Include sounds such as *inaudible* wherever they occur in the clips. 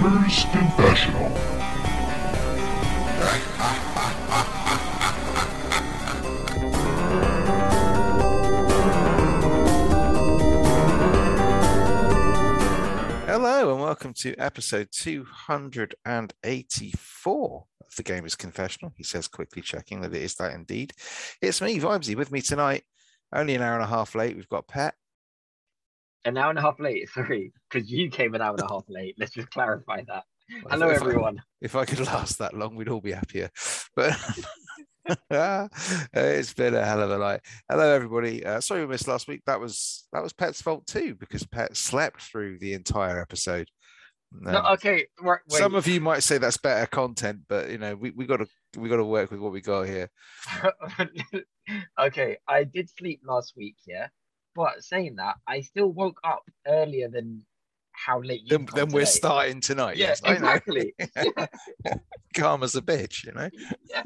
Gamer's Confessional. Hello and welcome to episode 284 of the Gamer's Confessional. He says, quickly checking that it is that indeed. It's me, Vibesy, with me tonight. Only an hour and a half late. We've got Pet. An hour and a half late, *laughs* sorry, because you came an hour and a half late. Let's just clarify that. Well, Hello, if I- everyone. if I could last that long, we'd all be happier. *laughs* But *laughs* it's been a hell of a night. Hello, everybody. Uh, sorry we missed last week. That was that was Pet's fault too, because Pet slept through the entire episode. No, Um, okay, wait. Some of you might say that's better content, but you know we we got to we got to work with what we got here. okay, I did sleep last week, yeah, but saying that, I still woke up earlier than how late you. Then, then we're starting tonight. Yeah, yes, know. exactly. *laughs* Calm as a bitch, you know. yeah.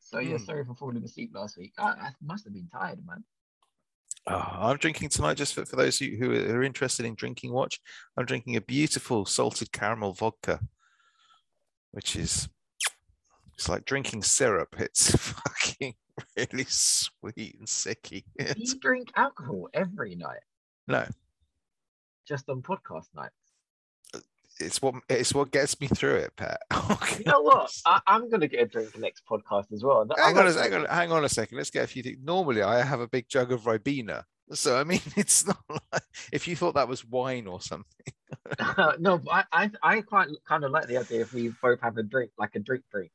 So yeah, Hmm. sorry for falling asleep last week. I, I must have been tired, man. Oh, I'm drinking tonight just for, for those who, who are interested in drinking watch. I'm drinking a beautiful salted caramel vodka, which is it's like drinking syrup. It's *laughs* fucking really sweet and sicky. Do you drink alcohol every night, no, just on podcast nights? it's what it's what gets me through it, Pat. *laughs* Oh, you know what? I, I'm gonna get a drink next podcast as well. hang on, a, hang on, hang on a second. Let's get a few things. Normally, I have a big jug of Ribena. So I mean, *laughs* it's not like if you thought that was wine or something. no, but I, I I quite kind of like the idea if we both have a drink, like a drink drink,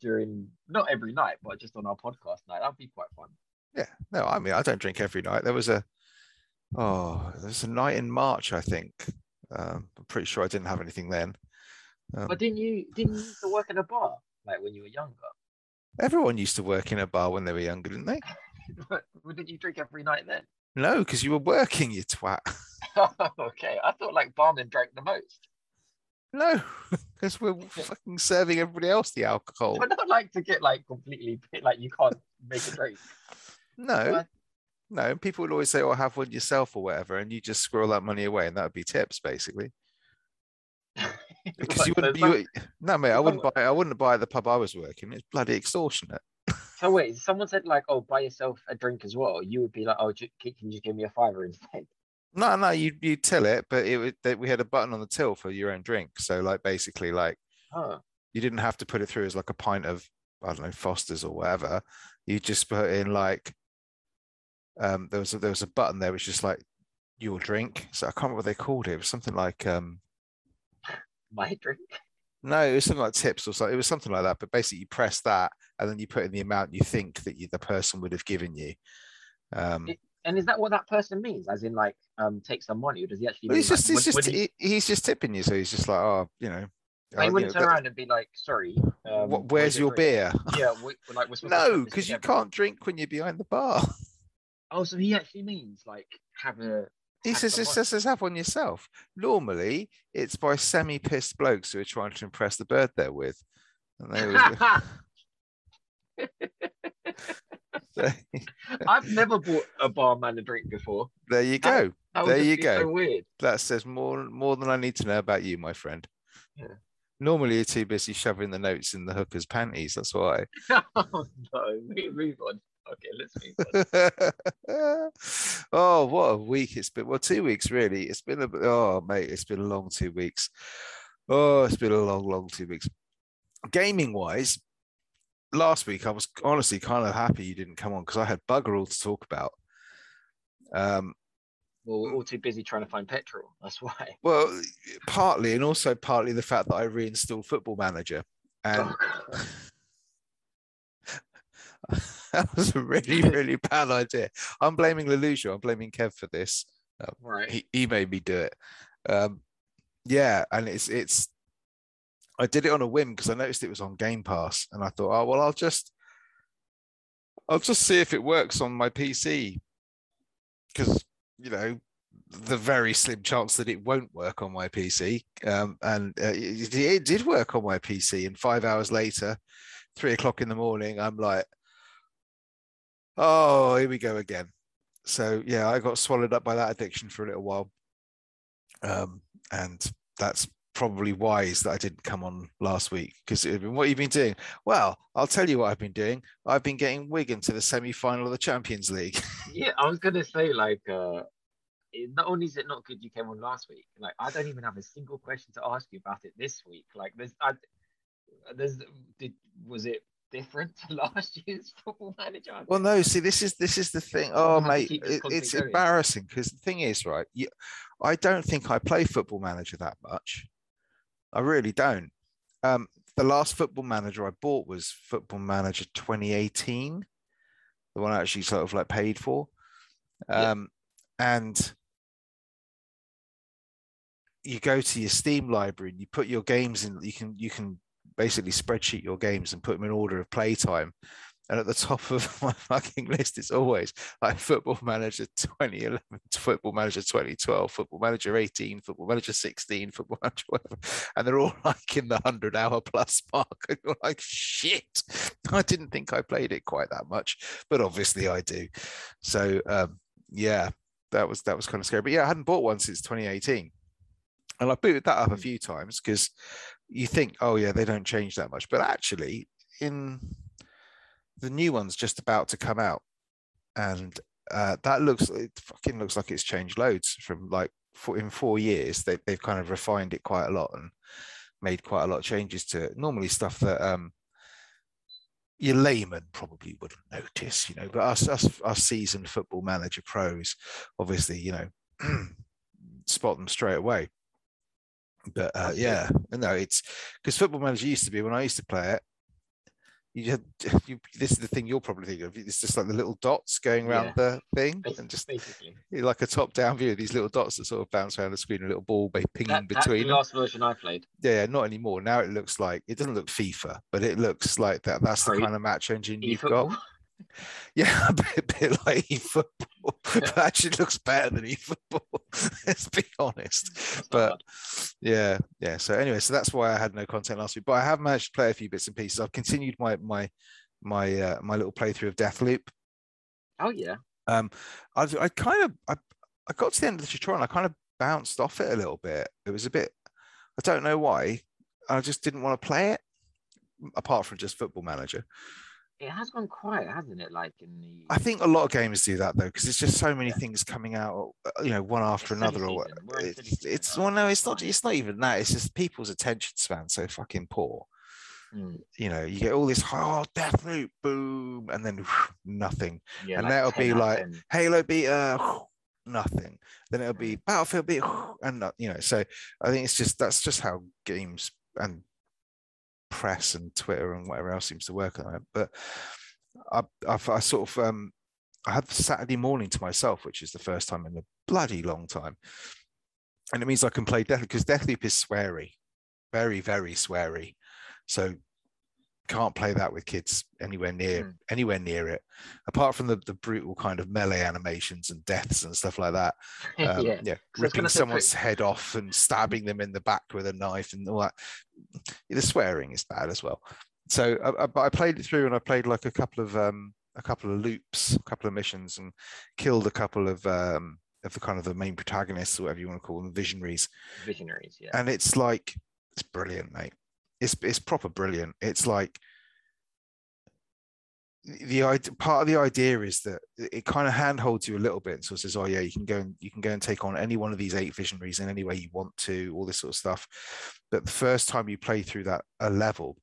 during not every night, but just on our podcast night. That'd be quite fun. Yeah, no, I mean, I don't drink every night. There was a, oh, there was a night in March, I think. Um, I'm pretty sure I didn't have anything then. Um, But didn't you didn't you used to work in a bar like when you were younger? everyone used to work in a bar when they were younger, didn't they? *laughs* But didn't you drink every night then? No, because you were working, you twat. *laughs* *laughs* okay, I thought like barmen drank the most. No, *laughs* because we're fucking serving everybody else the alcohol. I don't like to get like completely like you can't make a drink. No, What? no. People would always say, "Oh, have one yourself" or whatever, and you just squirrel that money away, and that would be tips, basically. *laughs* Because you wouldn't. You, no, mate, I wouldn't buy. I wouldn't buy the pub I was working. It's bloody extortionate. *laughs* So wait, someone said like, "Oh, buy yourself a drink as well." You would be like, "Oh, can you just give me a fiver instead?" No, no, you you till it, but it would that we had a button on the till for your own drink. So like basically like Oh, you didn't have to put it through as like a pint of I don't know Foster's or whatever. You just put in like um there was a, there was a button there which is like your drink. So I can't remember what they called it. It was something like um my drink. no, it was something like tips or something. It was something like that. But basically you press that and then you put in the amount you think that you, the person would have given you. Um And is that what that person means? As in, like, um, take some money, or does he actually? well, mean, he's just like, he's would- just would he, he, he's just tipping you. So he's just like, oh, you know. he uh, wouldn't know, turn around and be like, "Sorry, um, what, where's your drink?" beer? Yeah, we, like we're *laughs* No, because you can't drink when you're behind the bar. *laughs* Oh, so he actually means like have a. He have says, it says, says have one yourself. Normally, it's by semi-pissed blokes who are trying to impress the bird they're with. And they *laughs* So, *laughs* I've never bought a barman a drink before. there you go. That would There you go. So weird. That says more more than I need to know about you, my friend. Yeah. Normally, you're too busy shoving the notes in the hooker's panties. That's why. oh *laughs* no, move on. Okay, let's move on. *laughs* oh, what a week it's been. Well, two weeks really. It's been a oh mate, it's been a long two weeks. Oh, it's been a long, long two weeks. Gaming wise, last week I was honestly kind of happy you didn't come on because I had bugger all to talk about. Um, Well, we're all too busy trying to find petrol. That's why. *laughs* well, partly and also partly the fact that I reinstalled Football Manager, and Oh, *laughs* that was a really, really bad idea. I'm blaming Leluja. I'm blaming Kev for this. right. he, he made me do it. Um, yeah, and it's it's. I did it on a whim because I noticed it was on Game Pass, and I thought, oh well, I'll just, I'll just see if it works on my PC, because you know, the very slim chance that it won't work on my PC, um, and uh, it, it did work on my PC. And five hours later, three o'clock in the morning, I'm like, oh, here we go again so yeah, I got swallowed up by that addiction for a little while. Um, and that's probably wise that I didn't come on last week because what you've been doing. Well, I'll tell you what I've been doing. I've been getting Wigan to the semi-final of the Champions League. *laughs* yeah, I was gonna say like, uh, not only is it not good you came on last week, like I don't even have a single question to ask you about it this week. Like, there's, I, there's, did was it different to *laughs* last year's football manager? Well, no. See, this is this is the thing. Oh, mate, it, it's going. embarrassing because the thing is, right? You, I don't think I play football manager that much. I really don't. Um, the last football manager I bought was Football Manager 2018, the one I actually sort of like paid for. Um, yeah. And you go to your Steam library and you put your games in. You can you can basically spreadsheet your games and put them in order of playtime. And at the top of *laughs* my fucking list, it's always like Football Manager 2011, Football Manager 2012, Football Manager 18, Football Manager 16, Football Manager *laughs* whatever. And they're all like in the 100 hour plus mark. *laughs* And you're like, shit, I didn't think I played it quite that much, but obviously I do. So, um, yeah, that was that was kind of scary. But yeah, I hadn't bought one since 2018. And I booted that up a hmm. few times because you think, oh yeah, they don't change that much. But actually, in the new one's just about to come out, and uh, that looks it fucking looks like it's changed loads from like for, in four years. They, they've kind of refined it quite a lot and made quite a lot of changes to it. Normally stuff that um, your layman probably wouldn't notice, you know, but us us us seasoned football manager pros, obviously, you know, *clears throat* spot them straight away. But uh, yeah, no, it's because football manager used to be when I used to play it you had *laughs* you, this is the thing you're probably thinking of. It's just like the little dots going around yeah. the thing, and just basically like a top-down view. Of these little dots that sort of bounce around the screen, a little ball pinging that, between. the last version I played. Yeah, not anymore. Now it looks like it doesn't look FIFA, but it looks like that. That's the kind of match engine you've got. *laughs* Yeah, a bit, a bit like eFootball, but actually looks better than eFootball. *laughs* Let's be honest. But yeah, yeah. So anyway, so that's why I had no content last week. But I have managed to play a few bits and pieces. I've continued my my my uh, my little playthrough of Deathloop. Oh yeah. Um, I I kind of I I got to the end of the tutorial and I kind of bounced off it a little bit. It was a bit. I don't know why. I just didn't want to play it, apart from just Football Manager it has gone quiet, hasn't it? Like in the. I think a lot of games do that though, because there's just so many yeah. things coming out, uh, you know, one after it's another. Or it's, it's well, no, it's not. It's not even that. It's just people's attention span so fucking poor. Mm. You know, you get all this oh Deathloop, boom, and then whew, nothing, yeah, and like that'll be like Halo beta, whew, nothing. Then it'll be Battlefield beta, and not, you know. So I think it's just that's just how games and press and Twitter and whatever else seems to work on it. But I, I've, I sort of um, I had Saturday morning to myself, which is the first time in a bloody long time, and it means I can play Death because Deathloop is sweary, very very sweary. So can't play that with kids anywhere near mm. anywhere near it. Apart from the, the brutal kind of melee animations and deaths and stuff like that *laughs* um, yeah, yeah ripping someone's head off and stabbing them in the back with a knife and all that the swearing is bad as well. So I, I played it through and i played like a couple of um a couple of loops a couple of missions and killed a couple of um of the kind of the main protagonists or whatever you want to call them visionaries. Visionaries yeah. And it's like it's brilliant mate it's it's proper brilliant. It's like the part of the idea is that it kind of handholds you a little bit. and So it says, "Oh yeah, you can go and you can go and take on any one of these eight visionaries in any way you want to, all this sort of stuff." But the first time you play through that a level,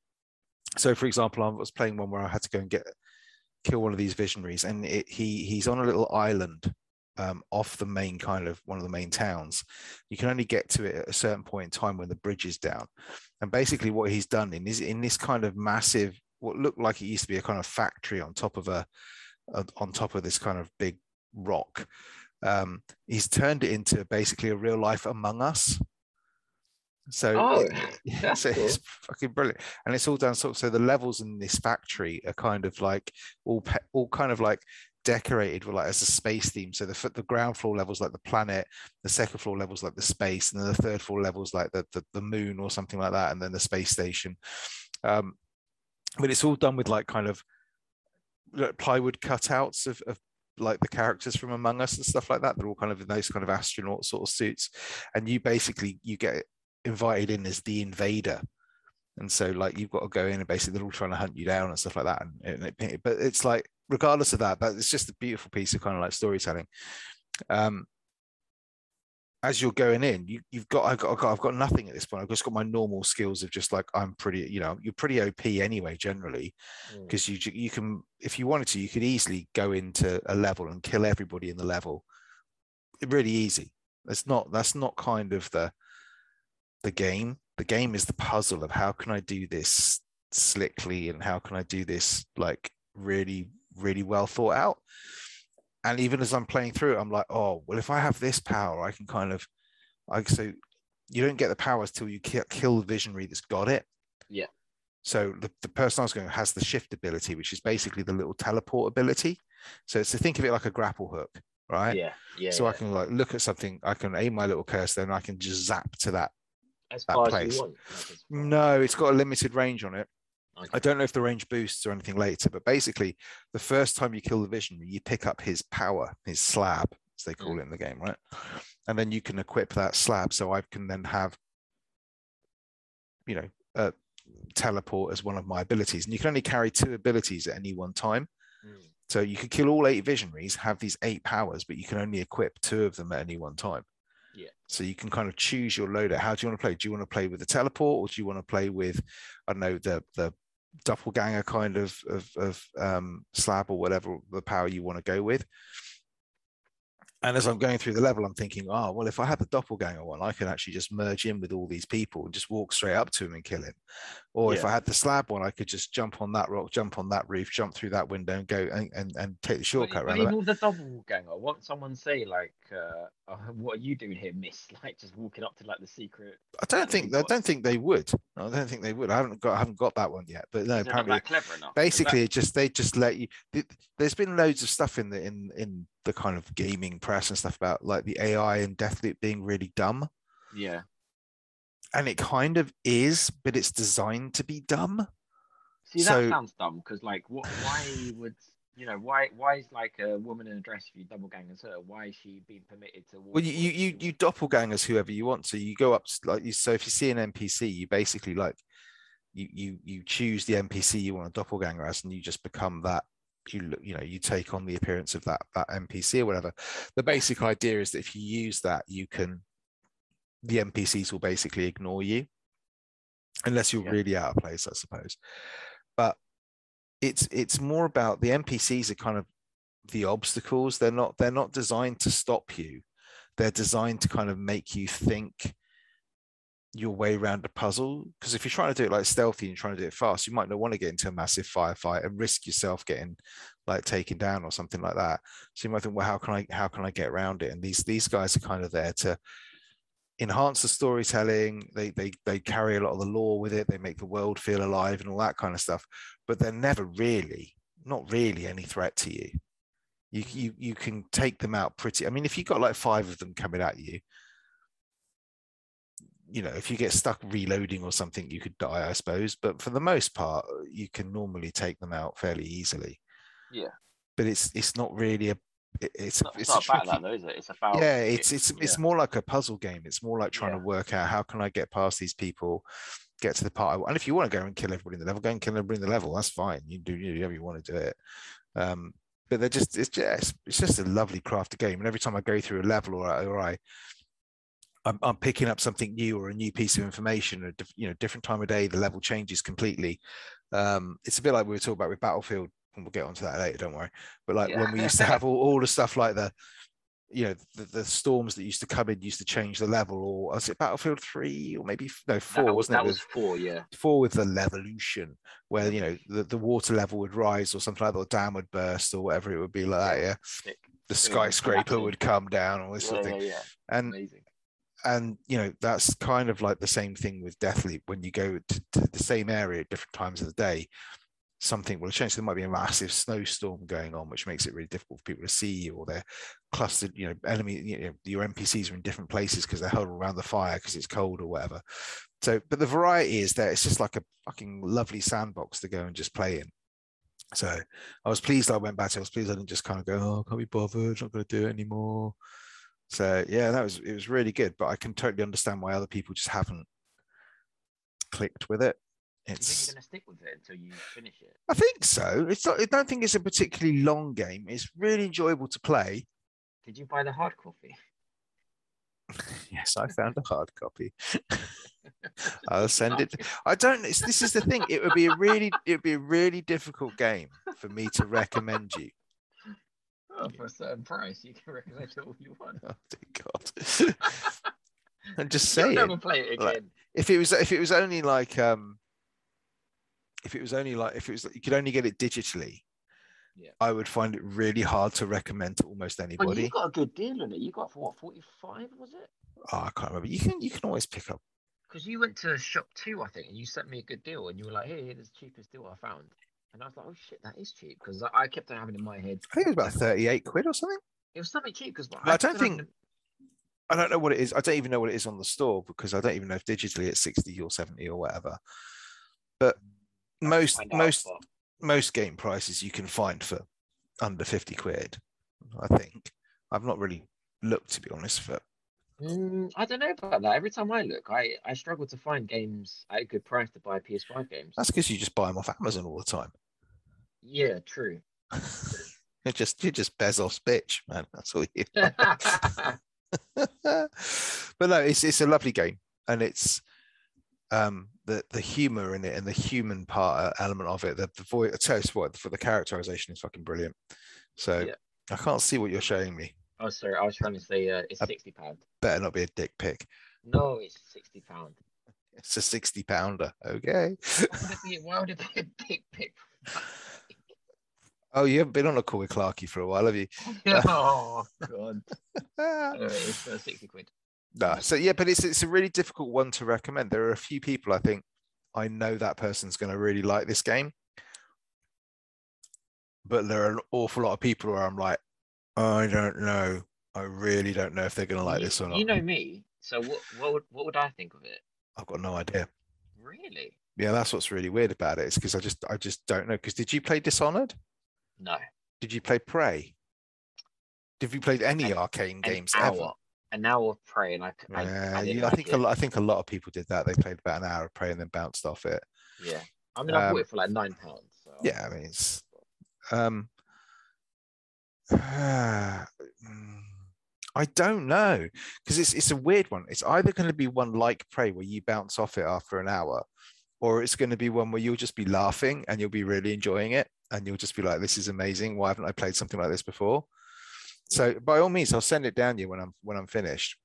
so for example, I was playing one where I had to go and get kill one of these visionaries, and it, he he's on a little island um, off the main kind of one of the main towns. You can only get to it at a certain point in time when the bridge is down. And basically, what he's done in is in this kind of massive, what looked like it used to be a kind of factory on top of a, a on top of this kind of big rock. Um, he's turned it into basically a real life Among Us. So, oh, yeah, *laughs* so cool. it's fucking brilliant, and it's all done sort of. So the levels in this factory are kind of like all pe- all kind of like decorated with like as a space theme. So the the ground floor levels like the planet, the second floor levels like the space, and then the third floor levels like the the, the moon or something like that, and then the space station. Um, but it's all done with like kind of plywood cutouts of, of like the characters from Among Us and stuff like that. They're all kind of in those kind of astronaut sort of suits, and you basically you get invited in as the invader. And so like you've got to go in and basically they're all trying to hunt you down and stuff like that. And, and it, but it's like regardless of that, but it's just a beautiful piece of kind of like storytelling. Um, as you're going in, you, have got I've got, I've got I've got nothing at this point. I've just got my normal skills of just like I'm pretty, you know, you're pretty OP anyway generally, because mm. you you can if you wanted to, you could easily go into a level and kill everybody in the level. Really easy. That's not that's not kind of the the game. The game is the puzzle of how can I do this slickly and how can I do this like really really well thought out and even as I'm playing through I'm like, oh, well, if I have this power, I can kind of, I so you don't get the powers till you kill, the visionary that's got it. Yeah. So the, the person I was going has the shift ability, which is basically the little teleport ability. So it's to think of it like a grapple hook, right? Yeah. Yeah. So yeah. I can like look at something, I can aim my little cursor, and I can just zap to that. As that place. Like no, it's got a limited range on it. Okay. I don't know if the range boosts or anything later, but basically, the first time you kill the visionary, you pick up his power, his slab, as they call mm. it in the game, right? And then you can equip that slab. So I can then have, you know, uh, teleport as one of my abilities. And you can only carry two abilities at any one time. Mm. So you could kill all eight visionaries, have these eight powers, but you can only equip two of them at any one time. Yeah. So you can kind of choose your loader. How do you want to play? Do you want to play with the teleport, or do you want to play with, I don't know, the the doppelganger kind of of, of um, slab or whatever the power you want to go with. And as I'm going through the level, I'm thinking, oh, well, if I had the doppelganger one, I can actually just merge in with all these people and just walk straight up to him and kill him. Or yeah. if I had the slab one, I could just jump on that rock, jump on that roof, jump through that window and go and, and, and take the shortcut. But, but even with the doppelganger, what someone say like, uh, oh, "What are you doing here, Miss?" *laughs* Like just walking up to like the secret. I don't think I don't think they would. I don't think they would. I haven't got I haven't got that one yet. But no, apparently, basically, that... just they just let you. There's been loads of stuff in the in in the kind of gaming press and stuff about like the AI and Deathloop being really dumb. Yeah. And it kind of is, but it's designed to be dumb. See, that so, sounds dumb because, like, what? Why would you know? Why? Why is like a woman in a dress if you doppelgangers her? Why is she being permitted to? well, you you you, you doppelgangers whoever you want. to. you go up like you. So if you see an NPC, you basically like you you you choose the NPC you want a doppelganger as, and you just become that you you know you take on the appearance of that that npc or whatever the basic idea is that if you use that you can the npcs will basically ignore you unless you're yeah. really out of place i suppose but it's it's more about the npcs are kind of the obstacles they're not they're not designed to stop you they're designed to kind of make you think your way around a puzzle. Because if you're trying to do it like stealthy and trying to do it fast, you might not want to get into a massive firefight and risk yourself getting like taken down or something like that. So you might think, well, how can I how can I get around it? And these these guys are kind of there to enhance the storytelling. They they they carry a lot of the lore with it. They make the world feel alive and all that kind of stuff. But they're never really, not really any threat to you. You mm. you you can take them out pretty. I mean, if you've got like five of them coming at you, you know, if you get stuck reloading or something, you could die, I suppose. But for the most part, you can normally take them out fairly easily. Yeah. But it's it's not really a it's it's, not, it's, it's not a, though, is it? It's a foul. Yeah, it's it's yeah. it's more like a puzzle game. It's more like trying yeah. to work out how can I get past these people, get to the part. and if you want to go and kill everybody in the level, go and kill everybody in the level. That's fine. You do you whatever you want to do it. Um, but they're just it's just it's just a lovely crafted game. And every time I go through a level or or I I'm, I'm, picking up something new or a new piece of information, or you know, different time of day, the level changes completely. Um, it's a bit like we were talking about with Battlefield, and we'll get onto that later. Don't worry. But like yeah. when we used to have all, all the stuff like the, you know, the, the, storms that used to come in used to change the level, or was it Battlefield Three or maybe no four? That, wasn't that it? was four, yeah. Four with the levolution, where you know the, the water level would rise or something like that, or dam would burst or whatever it would be like that. Yeah. The skyscraper would come down or this yeah, sort of thing. Yeah, yeah. And Amazing and you know that's kind of like the same thing with Deathloop when you go to, to, the same area at different times of the day something will change. There might be a massive snowstorm going on which makes it really difficult for people to see you or they're clustered you know enemy you know, your npcs are in different places because they're huddled around the fire because it's cold or whatever. So but the variety is there it's just like a fucking lovely sandbox to go and just play in. So i was pleased i went back to i was pleased i didn't just kind of go oh can't be bothered. Not going to do it anymore. So yeah, that was it was really good. But I can totally understand why other people just haven't clicked with it. Do you think It's you're gonna stick with it until you finish it? I think so. It's not I don't think it's a particularly long game. It's really enjoyable to play. Did you buy the hard copy? *laughs* Yes, I found a hard copy. *laughs* I'll send it. I don't. It's, this is the thing. It would be a really, it would be a really difficult game for me to recommend you. Oh, for a certain price, you can recommend it all you want. Oh dear God! *laughs* I'm just saying. never play it like. If it was, if it was only like, um, if it was only like, if it was, you could only get it digitally. Yeah. I would find it really hard to recommend to almost oh, But anybody. you got a good deal on it. You got for what, 45 was it? Oh, I can't remember. You can, you can always pick up. Because you went to shop two, I think, and you sent me a good deal, and you were like, "Hey, here's the cheapest deal I found." And I was like, "Oh shit, that is cheap." Because I, I kept on having in my head, I think it was about thirty-eight quid or something. it was something cheap. Because I don't think- I don't know what it is. I don't even know what it is on the store because I don't even know if digitally it's 60 or 70 or whatever. But most most most game prices you can find for under 50 quid, I think. I've not really looked to be honest for Mm, I don't know about that. Every time I look, I I struggle to find games at a good price to buy PS5 games. that's because you just buy them off Amazon all the time. Yeah, true. *laughs* You're just you're just Bezos bitch, man. That's all you *laughs* *laughs* but no, it's it's a lovely game, and it's um the the humor in it and the human part uh, element of it. The, the voice, I tell what, for the characterization is fucking brilliant. So Yeah. I can't see what you're showing me. oh, sorry, I was trying to say uh, it's Uh, sixty pound. Better not be a dick pic. No, it's sixty pound. *laughs* It's a sixty pounder. Okay. Why would it be? Why would it be a big pick? Oh, you haven't been on a call with Clarky for a while, have you? *laughs* oh *laughs* god. Anyway, it's uh, sixty quid. No, so yeah, but it's it's a really difficult one to recommend. There are a few people I think I know that person's going to really like this game, but there are an awful lot of people where I'm like, I don't know. I really don't know if they're going to like you, this or not. You know me, so what? What would what would I think of it? I've got no idea. Really? Yeah, that's what's really weird about it. It's because I just I just don't know. Because did you play Dishonored? No. Did you play Prey? Have you played any An- Arkane An games hour. ever? An hour of prey, and I, I, Yeah, I, yeah, I like think it. a lot, I think a lot of people did that. They played about an hour of Prey and then bounced off it. Yeah. I mean, I Um, bought it for like nine pounds. So. yeah i mean it's um *sighs* i don't know because it's it's a weird one it's either going to be one like prey where you bounce off it after an hour or it's going to be one where you'll just be laughing and you'll be really enjoying it and you'll just be like this is amazing why haven't i played something like this before so by all means i'll send it down you when i'm when i'm finished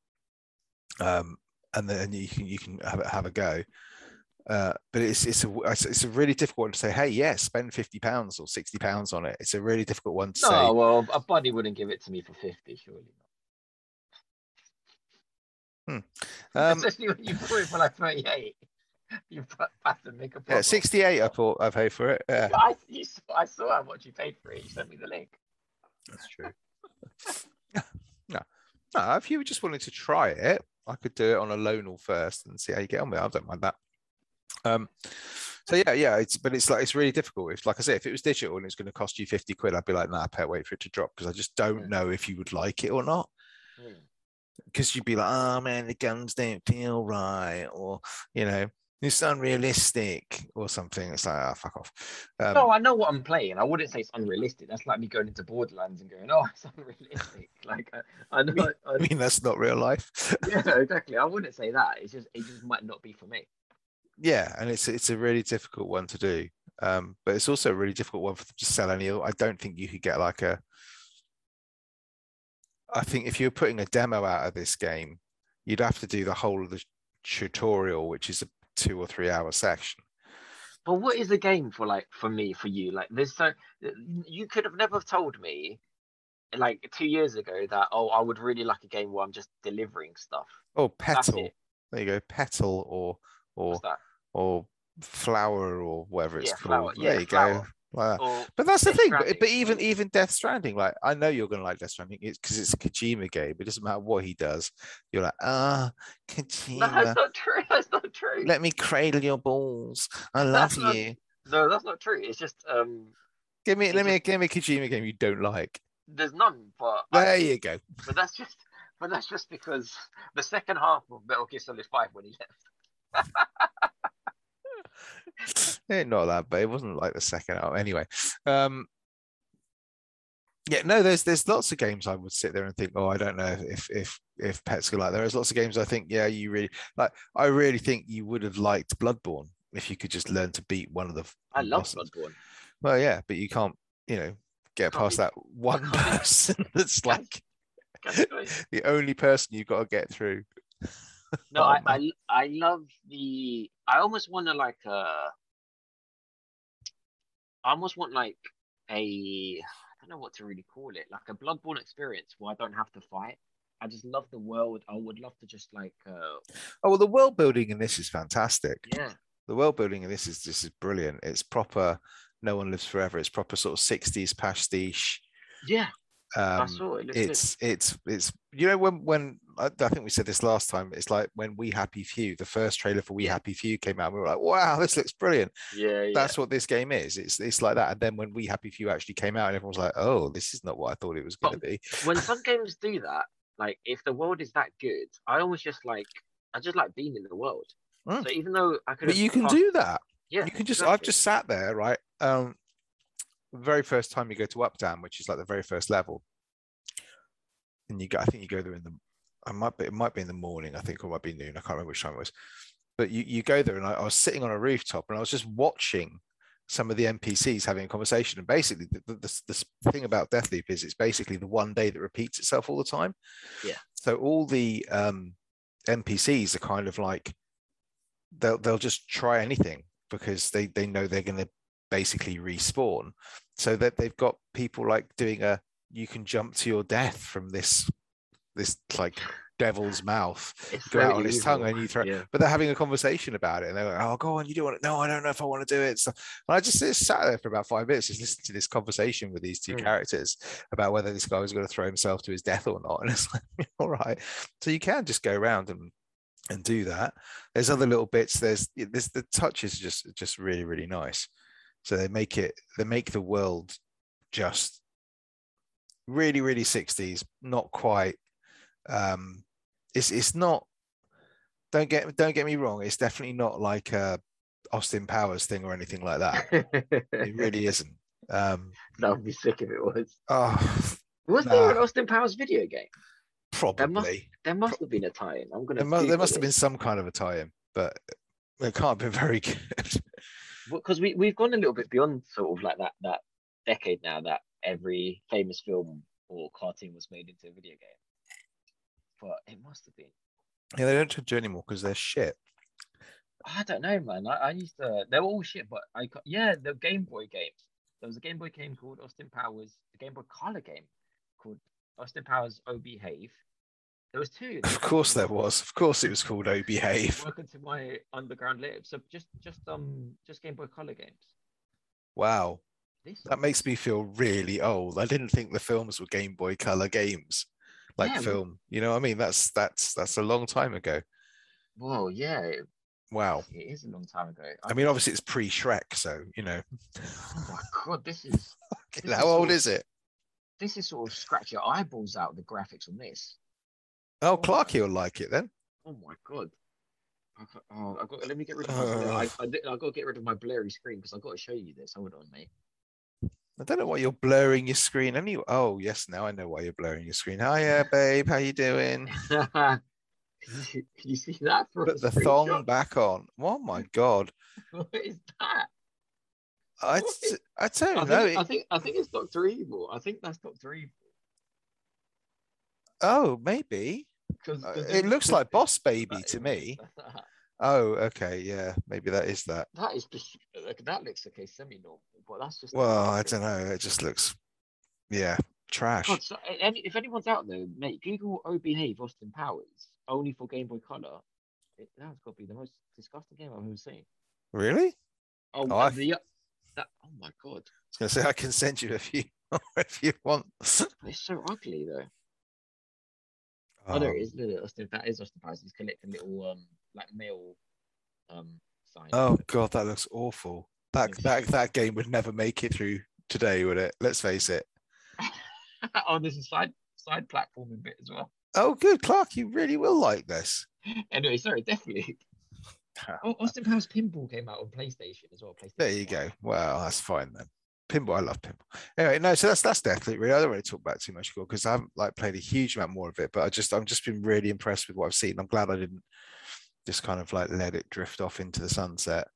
um and then you can you can have, a- have a go uh, but it's it's a it's a really difficult one to say. Hey, yeah, spend fifty pounds or sixty pounds on it. It's a really difficult one to No, say. well, a buddy wouldn't give it to me for fifty, surely not. *laughs* Um, Especially when you it for like thirty-eight. *laughs* You have to make a yeah, sixty-eight. I thought I paid for it. Yeah, *laughs* I, you, I saw how much you paid for it. You sent me the link. that's true. *laughs* no, no. If you were just wanted to try it, I could do it on a loanal first and see how you get on with it. I don't mind that. Um, so yeah, yeah. It's but it's like it's really difficult. If like I say, if it was digital and it's going to cost you fifty quid, I'd be like, nah, pay wait for it to drop because I just don't Yeah. know if you would like it or not. Hmm. because you'd be like, oh man, the guns don't feel right, or you know, it's unrealistic or something. It's like, ah, fuck off. Um, no, I know what I'm playing. I wouldn't say it's unrealistic. That's like me going into Borderlands and going, "Oh, it's unrealistic." *laughs* like I, I know. I, I *laughs* mean, that's not real life. *laughs* yeah, exactly. I wouldn't say that. It's just it just might not be for me. yeah, and it's it's a really difficult one to do. Um, but it's also a really difficult one for them to sell any. I don't think you could get like a. I think if you're putting a demo out of this game, you'd have to do the whole of the tutorial, which is a two or three hour section. But what is the game for like for me for you? Like there's so you could have never told me like two years ago that oh I would really like a game where I'm just delivering stuff. Oh, petal. There you go, petal or or or flower or whatever it's Yeah, called. flower. There Yeah, you flower. go. Like that. But that's the Death thing. But, Stranding. but even even Death Stranding, like I know you're gonna like Death Stranding, it's because it's a Kojima game. It doesn't matter what he does. You're like, ah, no, Kojima, that's not true. *laughs* That's not true. let me cradle your balls. I love That's not- you. No, that's not true. It's just um Give me let me give me a Kojima game you don't like. there's none, but I- There you go. but that's just but that's just because the second half of Metal Gear Solid Five when he left. *laughs* Eh, not that but It wasn't like the second out. Anyway, um, yeah, no, there's there's lots of games I would sit there and think, oh, I don't know if if if pets go like. There is lots of games I think, yeah, you really like. I really think you would have liked Bloodborne if you could just learn to beat one of the. I love bosses. Bloodborne. Well, yeah, but you can't, you know, get Can't past be- that one person *laughs* that's like Can I go? the only person you've got to get through. *laughs* No, Oh, I. I I love the. I almost want to like uh I almost want like a. I don't know what to really call it, like a Bloodborne experience where I don't have to fight. I just love the world. I would love to just like, uh Oh well, the world building in this is fantastic. yeah, The world building in this is this is brilliant. It's proper. No one lives forever. It's proper sort of '60s pastiche. yeah. I Um, saw it. it's it's it's you know when when I, I think we said this last time. It's like when We Happy Few, the first trailer for We Happy Few came out. We were like, wow, this looks brilliant. Yeah, yeah. That's what this game is. It's it's like that. And then when We Happy Few actually came out, and everyone was like, oh, this is not what I thought it was going to be. when some *laughs* games do that, like if the world is that good, I always just like I just like being in the world. Mm. So even though I could, But you can do that. yeah, you can just I've just sat there, right? Um very first time you go to Updaam, which is like the very first level, and you go, I think you go there in the I might be it might be in the morning, I think, or it might be noon. I can't remember which time it was. But you, you go there and I, I was sitting on a rooftop and I was just watching some of the NPCs having a conversation. And basically the, the, the, the thing about Deathloop is it's basically the one day that repeats itself all the time. Yeah. So all the um NPCs are kind of like they'll they'll just try anything because they they know they're going to basically respawn. So that they've got people like doing a you can jump to your death from this this like devil's mouth It's go out on his tongue and you throw Yeah. but they're having a conversation about it and they're like oh go on you do want it no i don't know if i want to do it. So and i just, just sat there for about five minutes just listening to this conversation with these two Mm. characters about whether this guy was going to throw himself to his death or not. *laughs* And it's like all right so you can just go around and and do that. There's other little bits there's there's the touch is just just really really nice so they make it they make the world just really really 60s not quite um it's it's not don't get don't get me wrong it's definitely not like a austin powers thing or anything like that *laughs* it really isn't um that would be sick if it was. oh Was there an Austin Powers video game? probably There must have been a tie-in. I'm gonna. there, mu- there must have been some kind of a tie-in but it can't be very *laughs* good because we we've gone a little bit beyond sort of like that that decade now that every famous film or cartoon was made into a video game. But it must have been. yeah they don't do anymore because they're shit I don't know, man. I, I used to. They were all shit, but I yeah, the Game Boy games. There was a Game Boy game called Austin Powers. The Game Boy Color game called Austin Powers Oh Behave. There was two. of course there was of course it was called oh behave Welcome to my underground live. So just just um just Game Boy Color games. wow This That makes me feel really old. I didn't think the films were Game Boy Color games, like Yeah, film. You know what I mean? That's that's that's a long time ago. Well, yeah, it, Wow. it is a long time ago. I mean, obviously it's pre-Shrek, so you know. Oh my god, this is *laughs* This How is old all- is it? this is sort of scratch your eyeballs out the graphics on this. Oh, Clarky will like it then. Oh my god. I Oh, I've got. Let me get rid of my. Uh. blur- I. I, I got to get rid of my blurry screen because I've got to show you this. Hold on, mate. I don't know why you're blurring your screen. Any? Oh, yes, now I know why you're blurring your screen. Hiya, uh, babe. How you doing? *laughs* Can you- see that for a Put the thong screenshot? back on. Oh my god. *laughs* What is that? I, I I don't know. think, I think I think it's Doctor Evil. I think that's Doctor Evil. Oh, maybe. Because Uh, it looks like Boss *laughs* Baby to me. Oh, okay. Yeah, maybe that is that. *laughs* that is just like that looks okay semi-normal, but that's just. Well, I don't know. It just looks, yeah, trash. God, so, if anyone's out there, mate, Google "Oh Behave" Austin Powers only for Game Boy Color. It, that's got to be the most disgusting game I've ever seen. Really? Oh, Oh, I- the that. Oh my god, I was gonna say I can send you a few *laughs* if you want. it's so ugly though. Oh, there Um, it is. That is Austin Powers. He's collecting little um like mail um signs. Oh god, that looks awful. That that that game would never make it through today, would it? Let's face it. *laughs* oh, there's a side side platforming bit as well. Oh, good, Clark. You really will like this. *laughs* Anyway, sorry, definitely. *laughs* Oh, Austin Powers Pinball came out on PlayStation as well. PlayStation. There you 1. go. Well, that's fine then. Pinball, I love pinball. Anyway, no, so that's that's Deathloop. Really, I don't really talk about too much because I haven't like played a huge amount more of it, but I just I've just been really impressed with what I've seen. I'm glad I didn't just kind of like let it drift off into the sunset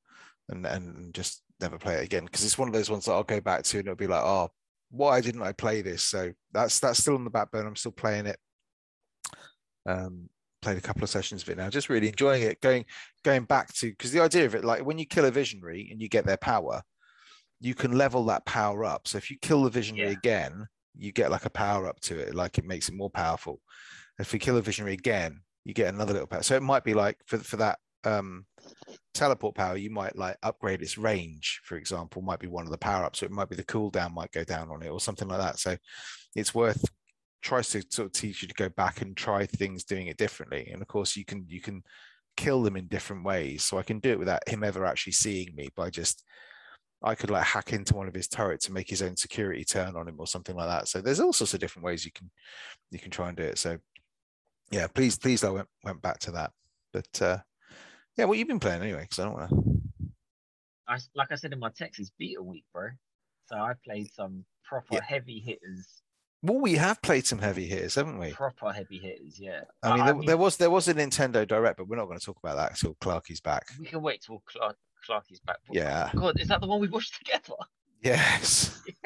and and just never play it again because it's one of those ones that I'll go back to and it'll be like, oh, why didn't I play this? So that's that's still on the back burner. I'm still playing it. Um, played a couple of sessions of it now, just really enjoying it. Going going back to because the idea of it, like when you kill a visionary and you get their power, you can level that power up. So if you kill the visionary Yeah. again, you get like a power up to it, like it makes it more powerful. If you kill a visionary again, you get another little power. So it might be like for for that um teleport power, you might like upgrade its range, for example, might be one of the power ups. So it might be the cooldown might go down on it or something like that. So it's worth tries to sort of teach you to go back and try things doing it differently. And of course you can you can kill them in different ways. So I can do it without him ever actually seeing me by just I could like hack into one of his turrets and make his own security turn on him or something like that. So there's all sorts of different ways you can you can try and do it. So yeah, please, please I went went back to that. But uh yeah, what you've been playing anyway, because I don't want to I, like I said in my text, it's beta week, bro. So I played some proper Yeah. heavy hitters, Well, we have played some heavy hitters, haven't we? proper heavy hitters. Yeah. I mean, there, there was there was a Nintendo Direct, but we're not going to talk about that until Clarky's back. we can wait till Clark Clarky's back. Yeah. God, is that the one we watched together? Yes. *laughs*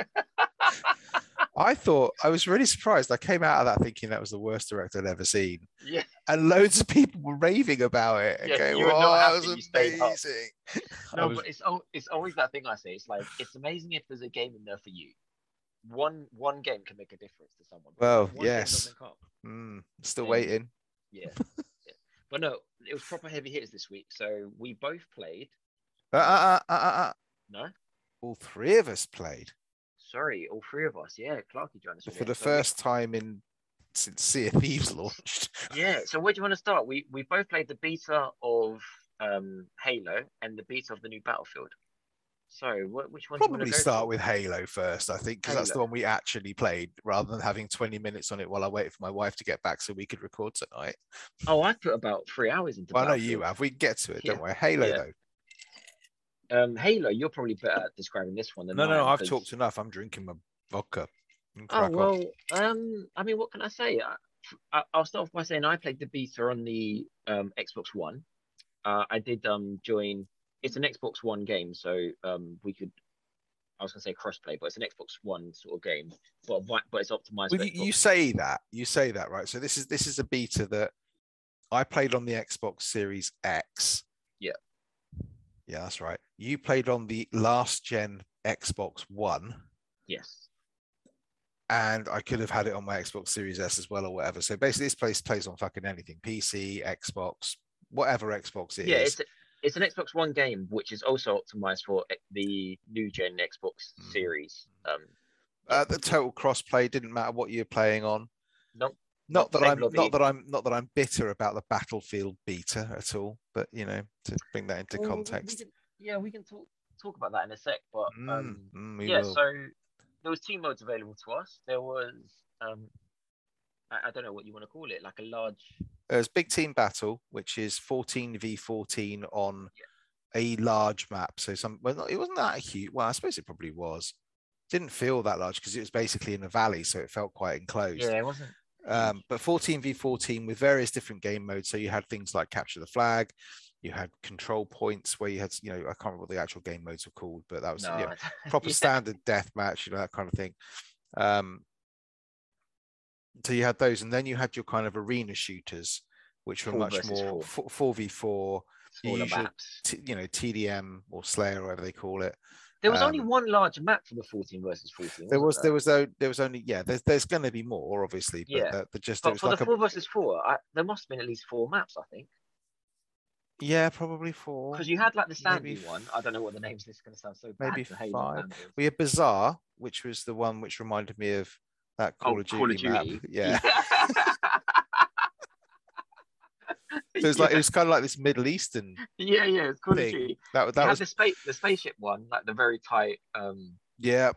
I thought I was really surprised. I came out of that thinking that was the worst direct I'd ever seen, Yeah. and loads of people were raving about it. Yeah, going, you were "Oh, not that was you stayed up." amazing." *laughs* No, was- but it's it's always that thing I say. It's like it's amazing if there's a game in there for you. One one game can make a difference to someone. Well, one yes. Mm, still waiting. Yeah. *laughs* yeah. But no, it was proper heavy hitters this week. So we both played. Uh, uh, uh, uh, uh, No, all three of us played sorry, all three of us. Yeah, Clarky joined us for the first time in since Sea of Thieves launched. *laughs* Yeah. So where do you want to start? We we both played the beta of um Halo and the beta of the new Battlefield. So what, which one? do you Probably want to start with Halo first, I think, because that's the one we actually played, rather than having 20 minutes on it while I waited for my wife to get back so we could record tonight. Oh, I put about three hours into. Well, I know you have. We can get to it, don't Yeah. worry. Halo, Yeah. though. Um, Halo, you're probably better at describing this one than No, I no, am, I've 'cause- talked enough. I'm drinking my vodka. You can Oh crack on. well, um, I mean, what can I say? I, I, I'll start off by saying I played the beta on the um, Xbox One. Uh, I did um join. It's an Xbox One game, so um we could. I was gonna say crossplay, but it's an Xbox One sort of game, but vi- but it's optimized. Well, for you, you Xbox. say that. You say that, right? So this is this is a beta that I played on the Xbox Series X. Yeah. That's right. You played on the last gen Xbox One. yes. and I could have had it on my Xbox Series S as well or whatever. So basically, this place plays on fucking anything: PC, Xbox, whatever Xbox it is. yeah, it's it's an Xbox One game, which is also optimized for the new gen Xbox Mm. Series. Um, uh, the total crossplay didn't matter what you're playing on. Nope. Not that I'm not that I'm not that I'm bitter about the Battlefield beta at all, but you know, to bring that into well, we- we context. can- yeah, we can talk talk about that in a sec, but Mm, um, mm, we yeah, will. so there was two modes available to us. There was um I, I don't know what you want to call it, like a large There's Big Team Battle, which is 14 v 14 on a large map. So some well, it wasn't that huge. Well, I suppose it probably was. Didn't feel that large because it was basically in a valley, so it felt quite enclosed. yeah, it wasn't Um, but 14 v 14 with various different game modes. So you had things like capture the flag, you had control points where you had, you know, I can't remember what the actual game modes were called, but that was no, you know, *laughs* proper yeah. standard death match, you know, that kind of thing. Um, so you had those, and then you had your kind of arena shooters, which were Four much more four. v four, usual t- you know, TDM or Slayer, or whatever they call it. There was only um, one large map for the 14 versus 14. There was wasn't there was though there was only yeah. There's there's going to be more, obviously, but Yeah. the, the just But for like the a four versus four, I, there must have been at least four maps, I think. yeah, probably four. Because you had like the sandy maybe one. I don't know what the name's. This is going to sound so bad. maybe five. We had Bazaar, which was the one which reminded me of that Call, Oh, of, Duty Call of map. Yeah. *laughs* So it was like it was kind of like this Middle Eastern. *laughs* yeah, yeah, it's Call thing. That that was the space, the spaceship one, like the very tight. Um, yeah.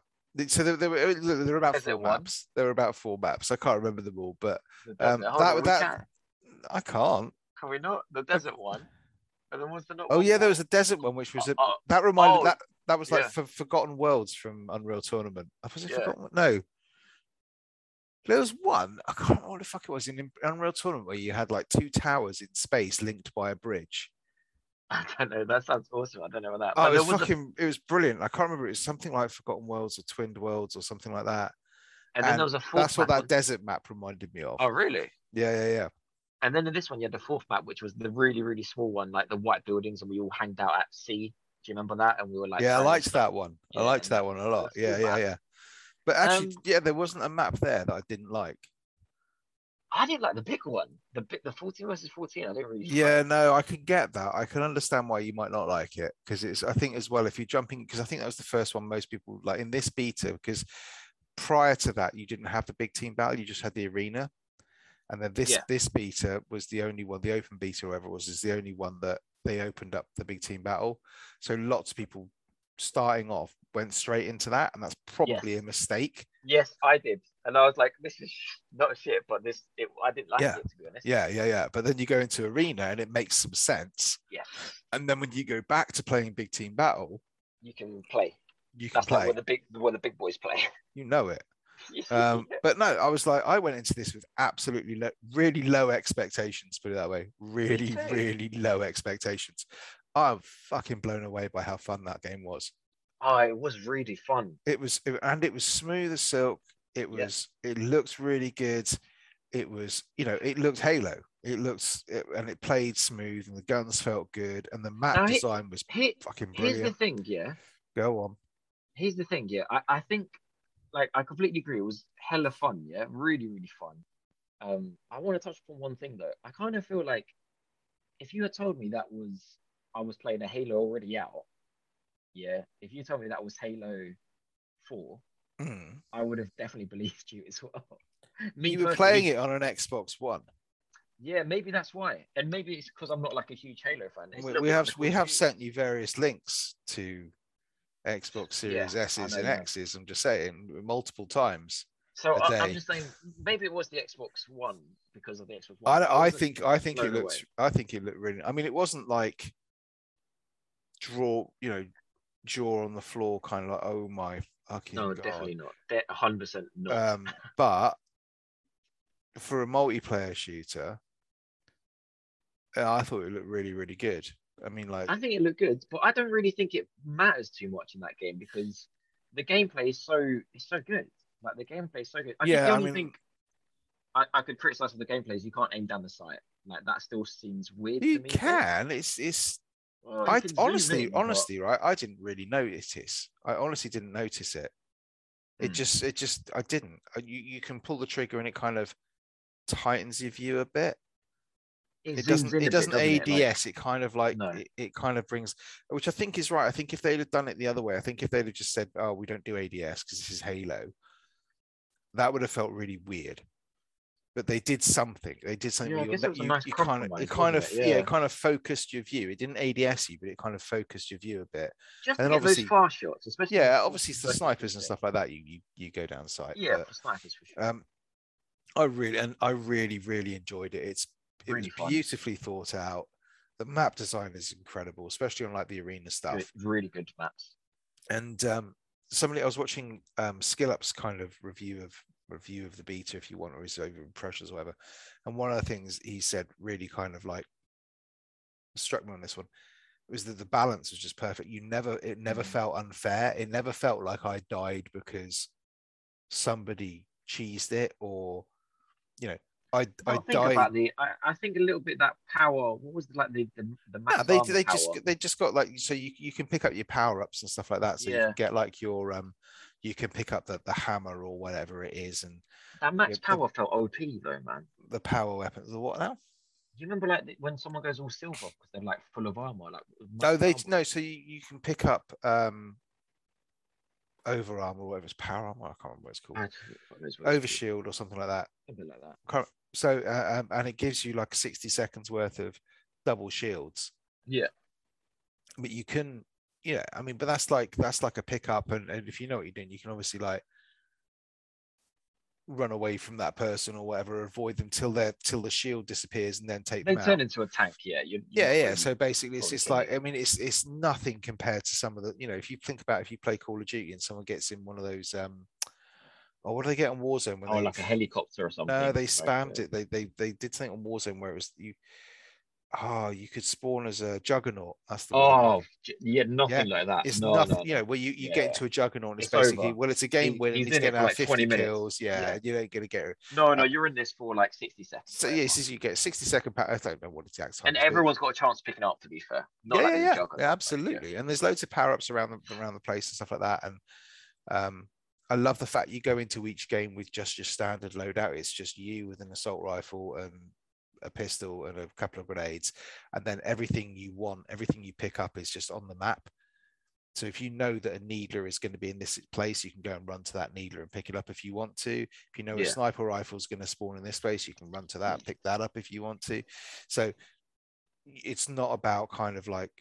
So there, there were there were about four one. maps. There were about four maps. I can't remember them all, but Um, that- on, that- can. I can't. Can we not? The desert one. And then was there not Oh one yeah, there was a desert one, which was a, Oh, that reminded oh, that that was like yeah. for Forgotten Worlds from Unreal Tournament. Uh, Was it Yeah. Forgotten? No, there was one. I can't remember what the fuck it was in Unreal Tournament where you had like two towers in space linked by a bridge. *laughs* I don't know. That sounds awesome. I don't know what that. Oh, but it was was a- fucking. It was brilliant. I can't remember. It was something like Forgotten Worlds or Twinned Worlds or something like that. and then there was a fourth. That's what map that desert map reminded me of. Oh, really? Yeah, yeah, yeah. And then in this one, you had the fourth map, which was the really, really small one, like the white buildings, and we all hanged out at sea. Do you remember that? And we were like, yeah, I liked that one. I liked that one a lot. Yeah, yeah, map. yeah. But actually, Um, yeah, there wasn't a map there that I didn't like. I didn't like the big one, the the fourteen versus fourteen. I didn't really. Yeah, no, I can get that. I can understand why you might not like it because it's. I think as well if you're jumping because I think that was the first one most people like in this beta because prior to that you didn't have the big team battle, you just had the arena, and then this Yeah. this beta was the only one, the open beta, or whatever it was, is the only one that they opened up the big team battle. So lots of people starting off went straight into that, and that's probably a mistake. Yes, I did, and I was like, "This is not shit," but this, it, I didn't like Yeah. it to be honest. Yeah, yeah, yeah. But then you go into arena and it makes some sense. Yeah, And then when you go back to playing big team battle, you can play. you can That's play. like where the big, where the big boys play. *laughs* you know it. Um, *laughs* but no, I was like, I went into this with absolutely low, really low expectations. Put it that way, really, really low expectations. I'm fucking blown away by how fun that game was. oh, it was really fun. It was, and it was smooth as silk. It Yeah. was, it looked really good. It was, you know, it looked Halo. It looks, it, and it played smooth, and the guns felt good, and the map Now, he- design was Here, fucking brilliant. here's the thing, yeah. Go on. Here's the thing, yeah. I, I think, like, I completely agree. It was hella fun, yeah. Really, really fun. Um, I want to touch upon one thing though. I kind of feel like if you had told me that was I was playing a Halo already out, yeah. If you told me that was Halo Four, Mm. I would have definitely believed you as well. *laughs* Me You were playing it on an Xbox One. Yeah, maybe that's why, and maybe it's because I'm not like a huge Halo fan. It's we, we have we have sent you various links to Xbox Series I S's and. X's. I'm just saying multiple times. So I, am just saying, maybe it was the Xbox One because of the Xbox One. I wasn't think I think it looks away. I think it looked really. I mean, it wasn't like draw you know jaw on the floor kind of like oh my fucking No, god. definitely not. De- 100% not. Um, but for a multiplayer shooter, I thought it looked really really good. I mean, like I think it looked good, but I don't really think it matters too much in that game because the gameplay is so it's so good. Like the gameplay is so good. I Yeah, think the I mean- thing I, I could criticize of the gameplay is you can't aim down the sight. Like that still seems weird you to me. can. It's it's Well, I zoom honestly, but- honestly, right? I didn't really notice. I honestly didn't notice it. It Hmm. just, it just, I didn't. Uh, You, you can pull the trigger and it kind of tightens your view a bit. It zooms doesn't, it bit, doesn't doesn't it? Like, ADS. It kind of like, No. it, it kind of brings, which I think is right. I think if they'd have done it the other way, I think if they'd have just said, "Oh, we don't do ADS because this is Halo," that would have felt really weird. But they did something. They did something. Yeah, I where guess you're it you, nice you kind of, it kind of, it? yeah. Yeah. it kind of focused your view. It didn't ADS you, but it kind of focused your view a bit. just and get those obviously- far shots, especially Yeah, obviously it's the snipers and stuff like that. You you, you go down sight. Yeah, but, snipers for sure. um, I really and I really really enjoyed it. It's it Really was fun. beautifully thought out. The map design is incredible, especially on like the arena stuff. Good- really good maps. And um, somebody I was watching um, Skill Up's kind of review of review of the beta, if you want, or his over impressions or whatever. And one of the things he said really kind of like struck me on this one was that the balance was just perfect. You never it never Mm. felt unfair. It never felt like I died because somebody cheesed it or you know I I think died. about the. I, I think a little bit that power. What was like the the, the No, they they just they just got like so you you can pick up your power ups and stuff like that. So you can get like your um you can pick up the, the hammer or whatever it is and that max the- power felt OP though, man. the power weapons. The what now? Do you remember like when someone goes all silver because they're like full of armor? Like No, they armor? no. So you, you can pick up um over armor or whatever it's power armor. I can't remember what it's called. What knows what it's Over shield or something like that. something like that. So uh, um, and it gives you like sixty seconds worth of double shields. Yeah, But you can, yeah. I mean, but that's like that's like a pickup, and, and if you know what you're doing, you can obviously like run away from that person or whatever, avoid them till they till the shield disappears and then take They them turn out. into a tank. Yeah. You, Yeah, yeah. So basically, it's just like. I mean, it's it's nothing compared to some of the you know. If you think about if you play Call of Duty and someone gets in one of those um, oh, what do they get on Warzone when oh, they like a helicopter or something. no, they spammed uh, it. They they they did something on Warzone where it was you. Oh, you could spawn as a juggernaut. That's the. Oh, j- yeah, nothing like that. It's no, nothing, no, you know, where you, you Yeah. get into a juggernaut and it's, It's basically over. well, it's a game He- and he's he's getting out like 50 20 minutes. kills. Yeah, Yeah. you ain't going to get it. No, no, you're in this for like 60 seconds. So yeah, yes, is you get 60 second pa- I don't know what exact time. and everyone's got a chance picking up. To be fair, Not yeah, like yeah, yeah, absolutely. And there's loads of power ups around the around the place and stuff like that. And um, I love the fact you go into each game with just your standard loadout. It's just you with an assault rifle and a pistol and a couple of grenades, and then everything you want, everything you pick up is just on the map. So if you know that a needler is going to be in this place, you can go and run to that needler and pick it up if you want to. If you know a sniper rifle is going to spawn in this place, you can run to that, mm. pick that up if you want to. So it's not about kind of like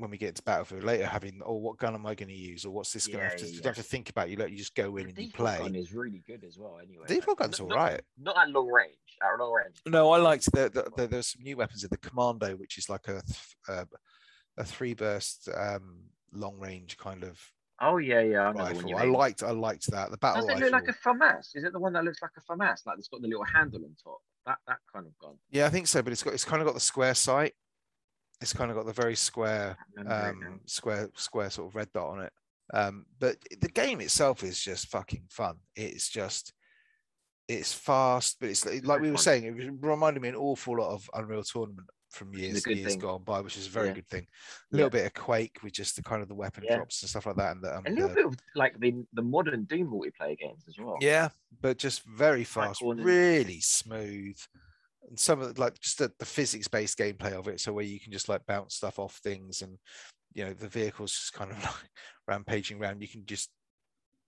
when we get to battlefield later having oh what gun am I going to use or what's this going to have Yeah, to you yeah, don't have to think about you let you just go in The and you default play. gun is really good as well. Anyway, Default like, gun's not- all not- right. Not at long range. At long range. No, I liked the, the, the there's some new weapons in the commando, which is like a th- uh, a three burst um, long range kind of Oh yeah, yeah. I know the one rifle. you I liked I liked that. The battle Does it look like a FAMAS? Is it the one that looks like a FAMAS? Like it's got the little handle on top. That that kind of gun. Yeah, I think so, but it's got it's kind of got the square sight. It's kind of got the very square I remember it now. um, square square sort of red dot on it. Um, but the game itself is just fucking fun. It's just it's fast, but it's like we were saying, it reminded me an awful lot of Unreal Tournament from Which is a years years thing. gone by, which is a very Yeah. good thing. A Yeah. little bit of Quake with just the kind of the weapon Yeah. drops and stuff like that, and the, um, A little the- bit of like the the modern Doom multiplayer games as well. yeah, but just very fast, really smooth. And some of the, like just the, the physics based gameplay of it, so where you can just like bounce stuff off things, and you know the vehicles just kind of *laughs* like rampaging around. You can just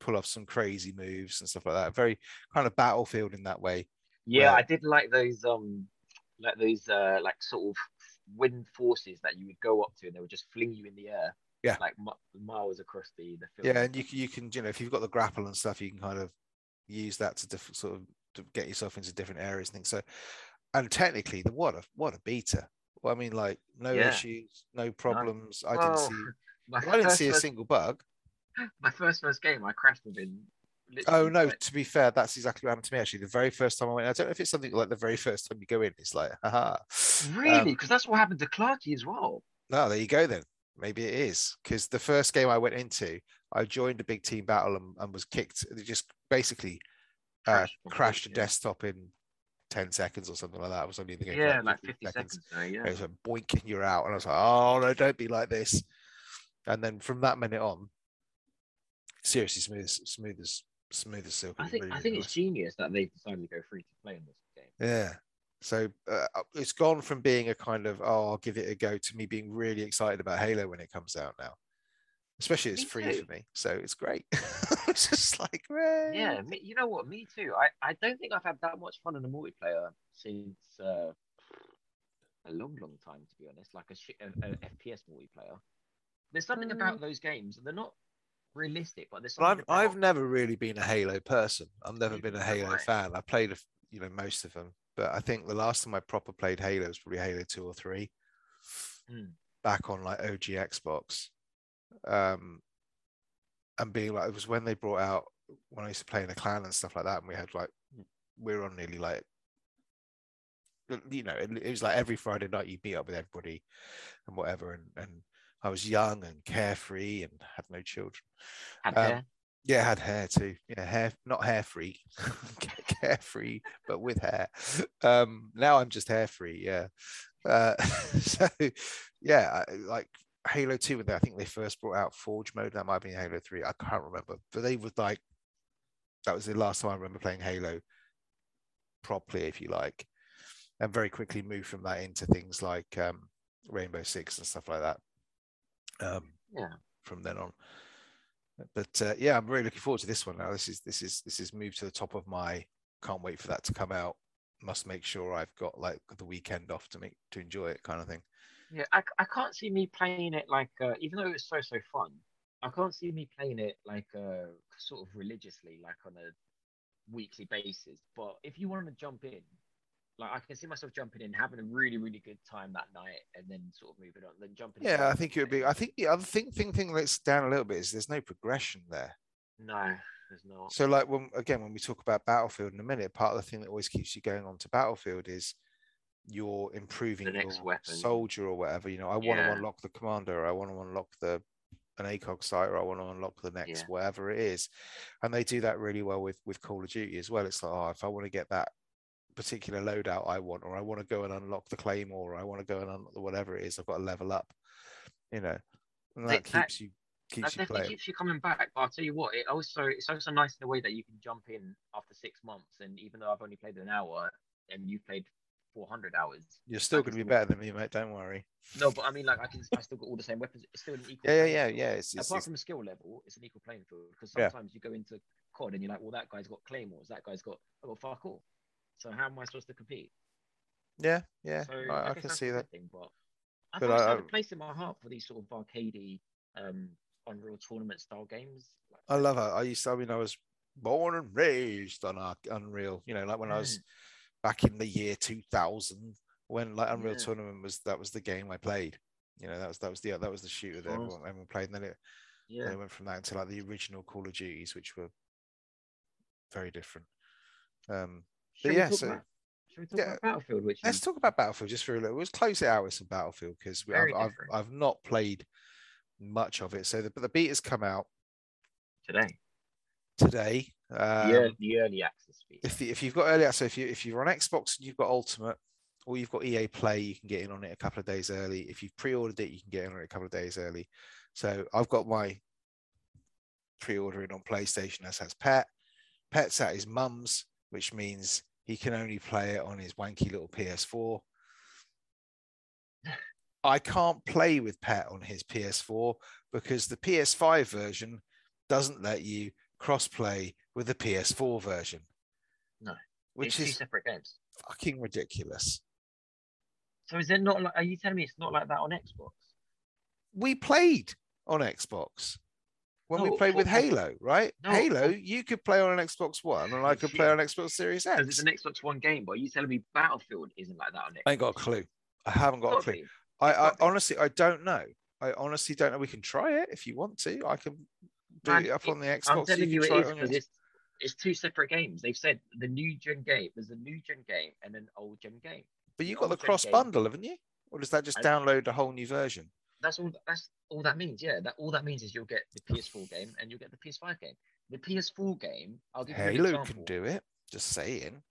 pull off some crazy moves and stuff like that. Very kind of battlefield in that way. Yeah, Well- I did like those um like those uh like sort of wind forces that you would go up to and they would just fling you in the air. Yeah. Like mi- miles across the the field. Yeah, and you can you can you know if you've got the grapple and stuff, you can kind of use that to diff- sort of to get yourself into different areas and things. So, and technically, the what a what a beta. Well, I mean, like no Yeah. issues, no problems. I didn't Oh, see. *laughs* I didn't see a first- single bug. *laughs* My first first game, I crashed within. Oh no! like- To be fair, that's exactly what happened to me. Actually, the very first time I went, I don't know if it's something like the very first time you go in, it's like, haha. Really? Um, Because that's what happened to Clarky as well. no, there you go then. Maybe it is because the first game I went into, I joined a big team battle and, and was kicked. It just basically uh, Crashed a yeah. desktop in ten seconds or something like that. I was only in the game Yeah, like 50 seconds. seconds. yeah. It was like boink and you're out, and I was like, oh no, don't be like this. And then from that minute on, seriously smooth, as- smooth as smooth as silk. I think really, I think it's genius that they decided to go free to play in this game. Yeah. So uh, it's gone from being a kind of oh I'll give it a go to me being really excited about Halo when it comes out now. Especially it's Me free too. for me, so it's great. *laughs* it's just like "Hooray." Yeah, me, you know what? Me too. I, I don't think I've had that much fun in a multiplayer since uh, a long, long time, to be honest. Like a, sh- a, a FPS multiplayer. There's something about those games. They're not realistic, but there's something. I've I've never really been a Halo person. I've never been a Halo I. fan. I played you know most of them, but I think the last time I proper played Halo was probably Halo two or three, Hmm. back on like OG Xbox. Um, and being like it was when they brought out when I used to play in a clan and stuff like that, and we had like we were on nearly like you know it, it was like every Friday night you meet up with everybody and whatever, and and I was young and carefree and had no children. had um, hair. Yeah, had hair too. Yeah, hair, not hair free, *laughs* carefree, but with hair. Um, now I'm just hair free. Yeah. Uh, *laughs* so, yeah, I- like Halo 2, when they, I think they first brought out Forge mode. That might have been Halo 3. I can't remember. But they would like, that was the last time I remember playing Halo properly, if you like. And very quickly moved from that into things like um, Rainbow Six and stuff like that. Um, Yeah. from then on. But uh, yeah, I'm really looking forward to this one now. This is this is this is moved to the top of my. Can't wait for that to come out. Must make sure I've got like the weekend off to make to enjoy it, kind of thing. Yeah, I, I can't see me playing it like, uh, even though it was so, so fun, I can't see me playing it like uh, sort of religiously, like on a weekly basis. But if you want to jump in, like I can see myself jumping in, having a really really good time that night, and then sort of moving on, then jumping. Yeah, I think it would be. I think the other thing thing thing that's down a little bit is there's no progression there. No, there's not. So like when again when we talk about Battlefield in a minute, part of the thing that always keeps you going on to Battlefield is you're improving The next your weapon. soldier or whatever. You know, I want to unlock the commander, I want to unlock the an ACOG sight, or I want to unlock the next Yeah. whatever it is. And they do that really well with with Call of Duty as well. It's like, oh, if I want to get that particular loadout I want, or I want to go and unlock the claymore, or I want to go and unlock the whatever it is, I've got to level up. You know, and that that- keeps you That keeps you definitely playing. keeps you coming back. But I'll tell you what, it also it's also nice in the way that you can jump in after six months, and even though I've only played an hour and you've played 400 hours, You're still going to be better than me, mate. Don't worry. no, but I mean like I can I still got all the same weapons. It's still an equal. Yeah, yeah, yeah, yeah. It's, it's, Apart it's from skill level, it's an equal playing field because Yeah. sometimes you go into COD and you're like, well, that guy's got claymores, that guy's got oh, well, fuck all. So how am I supposed to compete? yeah, yeah. So I, I guess can see that. Thing, but I But I, I- I- a place in my heart for these sort of arcadey, um, Unreal Tournament style games. Like, I love it. I used to, I mean, I was born and raised on Unreal, you know, like when I was back in the year 2000, when like Unreal Yeah. Tournament was, that was the game I played. You know, that was, that was the, that was the shooter that everyone, everyone played. And then it, yeah. then it went from that into like the original Call of Duties, which were very different. Um, we yeah, so- about, shall we talk yeah, about Battlefield? Which let's talk about Battlefield just for a little. Let's close it out with some Battlefield because I've, I've. I've not played much of it. So the, but the beta's come out today. Today. Um, the, early, the early access feature. if, if you've got early access, if you if you're on Xbox and you've got Ultimate, or you've got EA Play, you can get in on it a couple of days early. If you've pre-ordered it, you can get in on it a couple of days early. So I've got my pre-ordering on PlayStation as has Pet. Pet's at his mum's, which means he can only play it on his wanky little PS4. I can't play with Pet on his PS4 because the PS5 version doesn't let you cross-play with the PS4 version. No, which is separate games. fucking ridiculous. So is it not like? Are you telling me it's not like that on Xbox? We played on Xbox when we played with Halo, right? No, Halo, you could play on an Xbox One, and I could play on Xbox Series X. it's an Xbox One game, but are you telling me Battlefield isn't like that on Xbox? I ain't got a clue. I haven't got a clue. I, I honestly, I don't know. I honestly don't know. We can try it if you want to. I can do Man, it up it- on the Xbox. I'm telling you, can it try because it's it's two separate games. They've said the new gen game. There's a new gen game and an old gen game. But you got the cross game- bundle, haven't you? Or does that just I- download a whole new version? That's all. That's all that means. Yeah, that all that means is you'll get the PS4 game and you'll get the PS5 game. The PS4 game, I'll give you an Halo example. can do it. Just saying.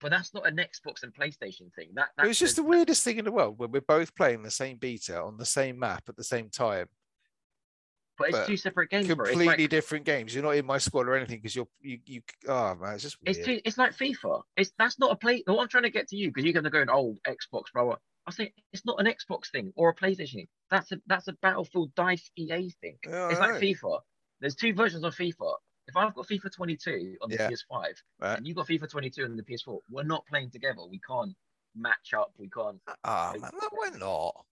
But that's not an Xbox and PlayStation thing. That, It was just the weirdest thing in the world when we're both playing the same beta on the same map at the same time. But it's but two separate games, completely like, different games. You're not in my squad or anything because you're you you. Oh man, it's just weird. it's two, it's like FIFA. It's that's not a play. What I'm trying to get to you because you're gonna go an old Xbox, bro. I say it's not an Xbox thing or a PlayStation thing. That's a that's a Battlefield Dice EA thing. Yeah, It's like FIFA. There's two versions of FIFA. If I've got FIFA 22 on the Yeah. PS5 Right. and you've got FIFA 22 on the PS4, we're not playing together. We can't match up. We can't Ah man, no, we're not.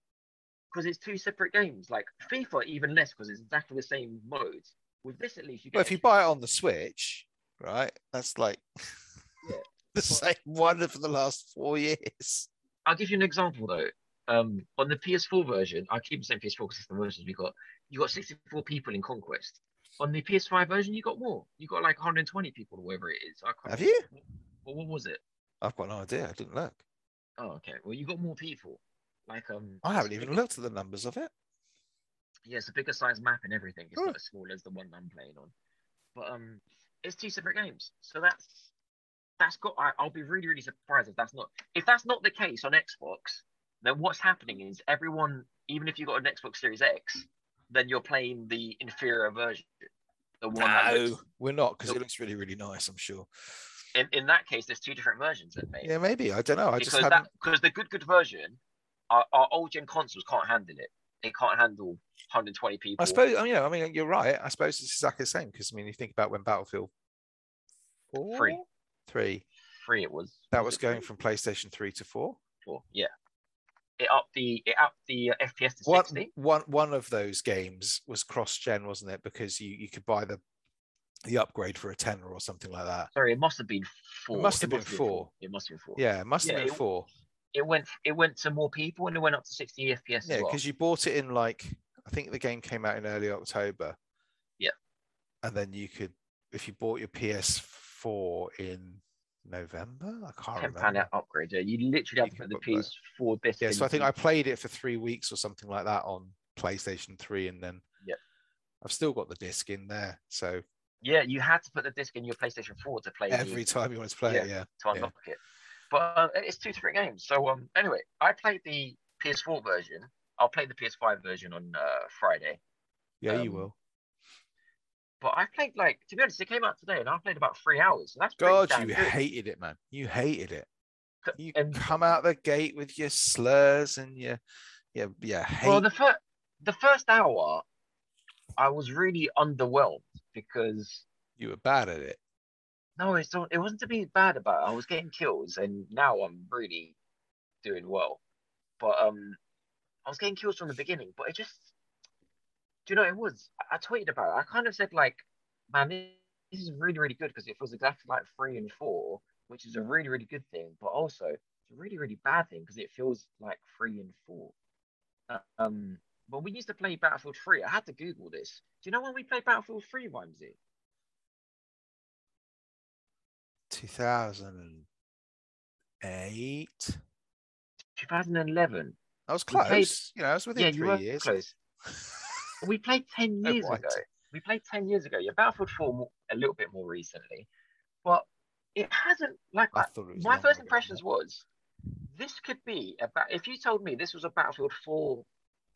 Because it's two separate games. Like FIFA, even less because it's exactly the same modes. With this, at least you get. Well, if you buy it on the Switch, right, that's like *laughs* Yeah. the same one for the last four years. I'll give you an example though. Um, on the PS4 version, I keep saying PS4 because it's the versions we got. You got 64 people in Conquest. On the PS5 version, you got more. You got like 120 people or whatever it is. I can't Have you? Well, what was it? I've got no idea. I didn't look. Oh, okay. Well, you got more people. Like um, I haven't even looked at the numbers of it. Yeah, it's a bigger size map and everything. It's Oh. not as small as the one I'm playing on. But um, it's two separate games. So that's that's got. I, I'll be really really surprised if that's not if that's not the case on Xbox. Then what's happening is everyone, even if you've got an Xbox Series X, then you're playing the inferior version, the one No, looks, we're not because it looks really, really nice. I'm sure. in in that case, there's two different versions then, mate. Yeah, maybe. I don't know. I just because haven't. because the good good version, our, our old gen consoles can't handle it. It can't handle 120 people. I suppose. I mean, you know, I mean, you're right. I suppose it's exactly the same because I mean, you think about when Battlefield four, Three. three, free it was. that was it going three? from PlayStation three to four. four. Yeah. It upped the it upped the uh, FPS to One, 60. one, one of those games was cross-gen, wasn't it? Because you you could buy the the upgrade for a tenner or something like that. Sorry, it must have been four. must have been four. It must have been four. Yeah, it must have been it- four. It went it went to more people and it went up to 60 FPS Yeah, as well. because you bought it in like I think the game came out in early October. Yeah. And then you could, if you bought your PS4 in November, I can't ten pound remember. upgrade. Yeah, you literally have You to put the. PS4 disc. Yeah, so I think I played it for three weeks or something like that on PlayStation 3, and then Yeah. I've still got the disc in there. So Yeah, you had to put the disc in your PlayStation 4 to play the- every time you want to play it, yeah. to yeah. unlock it. But uh, it's two different games. So um, anyway, I played the PS4 version. I'll play the PS5 version on uh, Friday. Yeah, you Um, will. But I played like to be honest, it came out today, and I played about three hours. So that's God, you good. hated it, man. You hated it. You and- come out the gate with your slurs and your, yeah, yeah, hate. Well, the first the first hour, I was really underwhelmed because you were bad at it. No, it's it wasn't to be bad about. It. I was getting kills, and now I'm really doing well. But um, I was getting kills from the beginning, but it just, do you know it was? I, tweeted about it. I kind of said like, man, this, is really really good because it feels exactly like three and four, which is a really really good thing, but also it's a really really bad thing because it feels like three and four. Um, when we used to play Battlefield 3, I had to Google this. Do you know when we played Battlefield 3, Wimsey? 2008. 2011. I was close. played- You know, I was within yeah, three years. close. *laughs* We played 10 years point. ago. We played 10 years ago. Yeah, Battlefield 4 a little bit more recently. But it hasn't, like, I thought it was my first impressions that. was this could be about, if you told me this was a Battlefield 4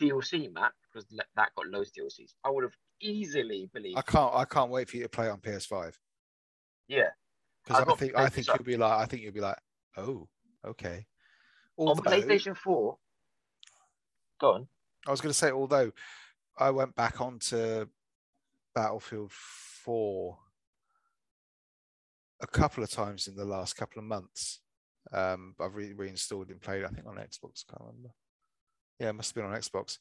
DLC map, because that got loads of DLCs, I would have easily believed. I can't. I can't wait for you to play on PS5 yeah. Because I've I think I think you'll be like I think you'll be like oh okay. On Although, PlayStation 4, go on. I was going to say although I went back onto Battlefield 4 a couple of times in the last couple of months. Um, I've re- reinstalled and played. I think on Xbox. I can't remember. Yeah, it must have been on Xbox,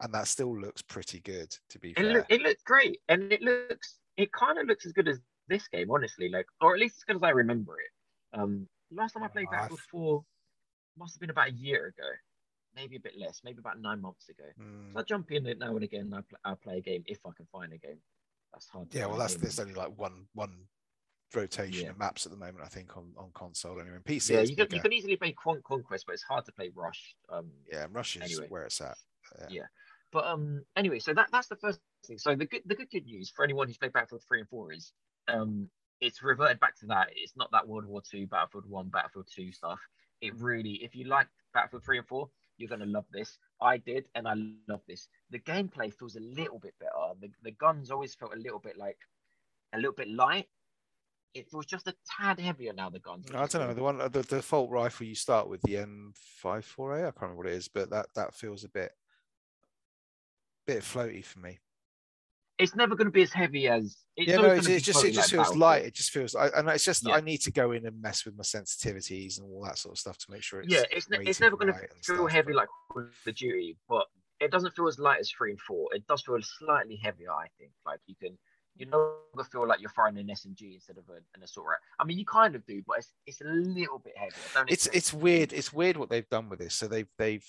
and that still looks pretty good. To be It, fair, look, it looks great, and it looks it kind of looks as good as this game, honestly. Like, or at least as good as I remember it. Um, last time I played Oh, Battlefield 4 must have been about a year ago, maybe a bit less, maybe about nine months ago. Mm, So I jump in it now and again. And I play, I play a game if I can find a game. That's hard. to yeah, well, that's there's only like one one rotation Yeah. of maps at the moment. I think on on console anyway. PC, yeah. You can, you can easily play Con- Conquest, but it's hard to play Rush. Um, yeah, Rush is anyway. where it's at. Yeah. But um, anyway, so that that's the first thing. So the good the good good news for anyone who's played Battlefield three and four is um, it's reverted back to that. It's not that World War Two, Battlefield one, Battlefield two stuff. It really, if you like Battlefield three and four, you're gonna love this. I did, and I love this. The gameplay feels a little bit better. The the guns always felt a little bit like a little bit light. It feels just a tad heavier now. The guns. I don't know the one the default rifle you start with the M54A. I can't remember what it is, but that that feels a bit bit floaty for me. It's never going to be as heavy as. It's yeah, no, it, it just it just like feels light. It just feels, I, and it's just Yeah. I need to go in and mess with my sensitivities and all that sort of stuff to make sure it's yeah, it's ne- it's never going to feel stuff, heavy but- like the Duty, but it doesn't feel as light as three and four. It does feel slightly heavier, I think. Like you can, you no longer feel like you're firing an SMG instead of a, an assault rifle. I mean, you kind of do, but it's it's a little bit heavier. It's it's weird. It's weird what they've done with this. So they've they've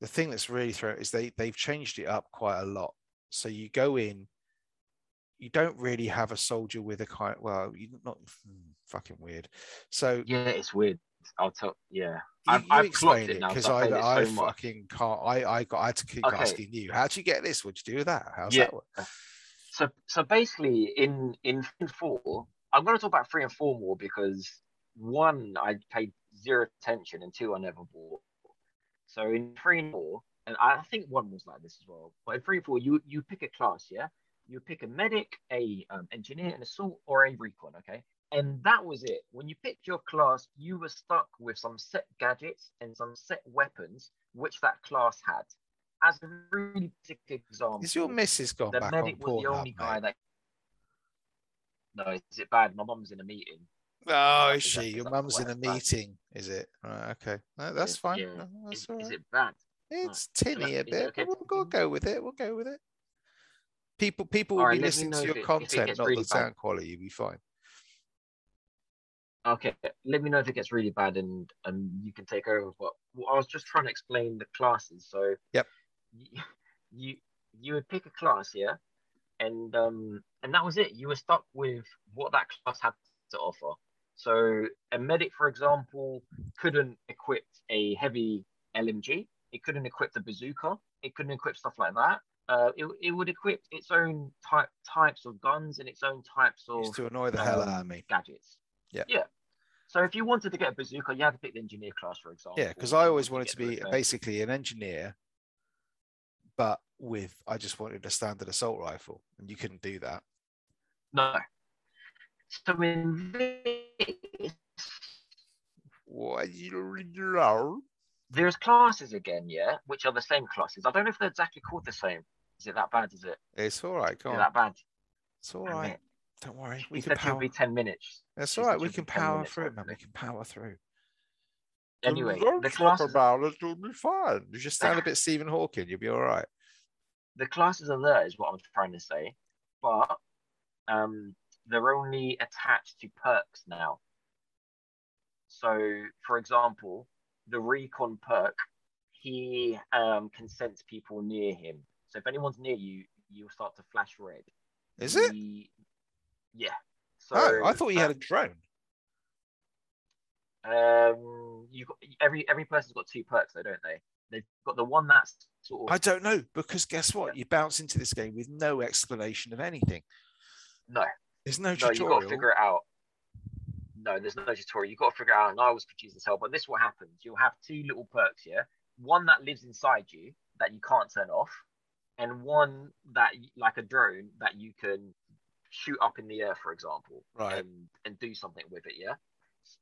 the thing that's really thrown is they they've changed it up quite a lot. So you go in, you don't really have a soldier with a kind. Well, you're not hmm, fucking weird. So yeah, it's weird. I'll tell. Yeah, you, I've, you I've explain it because 'cause I've I I so much. fucking can't. I I got I had to keep Okay. asking you. How'd you get this? What'd you do with that? How's Yeah. that work? So so basically, in in four, I'm going to talk about three and four more because one, I paid zero attention, and two, I never bought. So in three and four, and I think one was like this as well. But in three and four, you you pick a class, yeah. You pick a medic, a um, engineer, an assault, or a recon. Okay, and that was it. When you picked your class, you were stuck with some set gadgets and some set weapons which that class had. As a really basic example, Is your missus gone the back on medic was the only guy mate? that. No, is it bad? My mum's in a meeting. Oh, Is she? Your mum's in a meeting, is it? Right, okay. No, that's fine. yeah. No, that's Is, all is it bad? It's tinny a bit, okay but to we'll go, with it. We'll go with it. People people will Alright, be listening to your it- content, not really the bad. sound quality. You'll be fine. Okay, let me know if it gets really bad and and you can take over. But well, I was just trying to explain the classes. So Yep. You *laughs* you, you would pick a class, yeah, and um and that was it. You were stuck with what that class had to offer. So a medic, for example, couldn't equip a heavy LMG. It couldn't equip the bazooka. It couldn't equip stuff like that. Uh, it, it would equip its own type types of guns and its own types of to annoy the hell out of um, me. gadgets. Yeah. Yeah. So if you wanted to get a bazooka, you had to pick the engineer class, for example. Yeah, because I always wanted get to be basically an engineer, but with I just wanted a standard assault rifle, and you couldn't do that. No. So in this, What you there's classes again, yeah, which are the same classes. I don't know if they're exactly called the same. Is it that bad? Is it? It's all right. Is Go it on. that bad? It's all right. It. Don't worry. We can power. be 10 minutes. That's she all right. We can power minutes, through it, man. We can power through. Anyway, Don't the classes, about it. It'll be fine. You just sound a bit Stephen Hawking. You'll be all right. the classes are there, is what I'm trying to say. But um, they're only attached to perks now. So, for example, the recon perk, he um, can sense people near him. So if anyone's near you, you'll start to flash red. Is it? He- Yeah. So oh, I thought you had a um, drone. Um, you got every every person's got two perks, though, don't they? They've got the one that's sort of I don't know because guess what? You bounce into this game with no explanation of anything. no, There's no no, you got to figure it out. No, there's no tutorial. You've got to figure out. And I was confused as hell. But this is what happens. You'll have two little perks here. One that lives inside you that you can't turn off, and one that like a drone that you can shoot up in the air, for example, Right. and and do something with it. Yeah.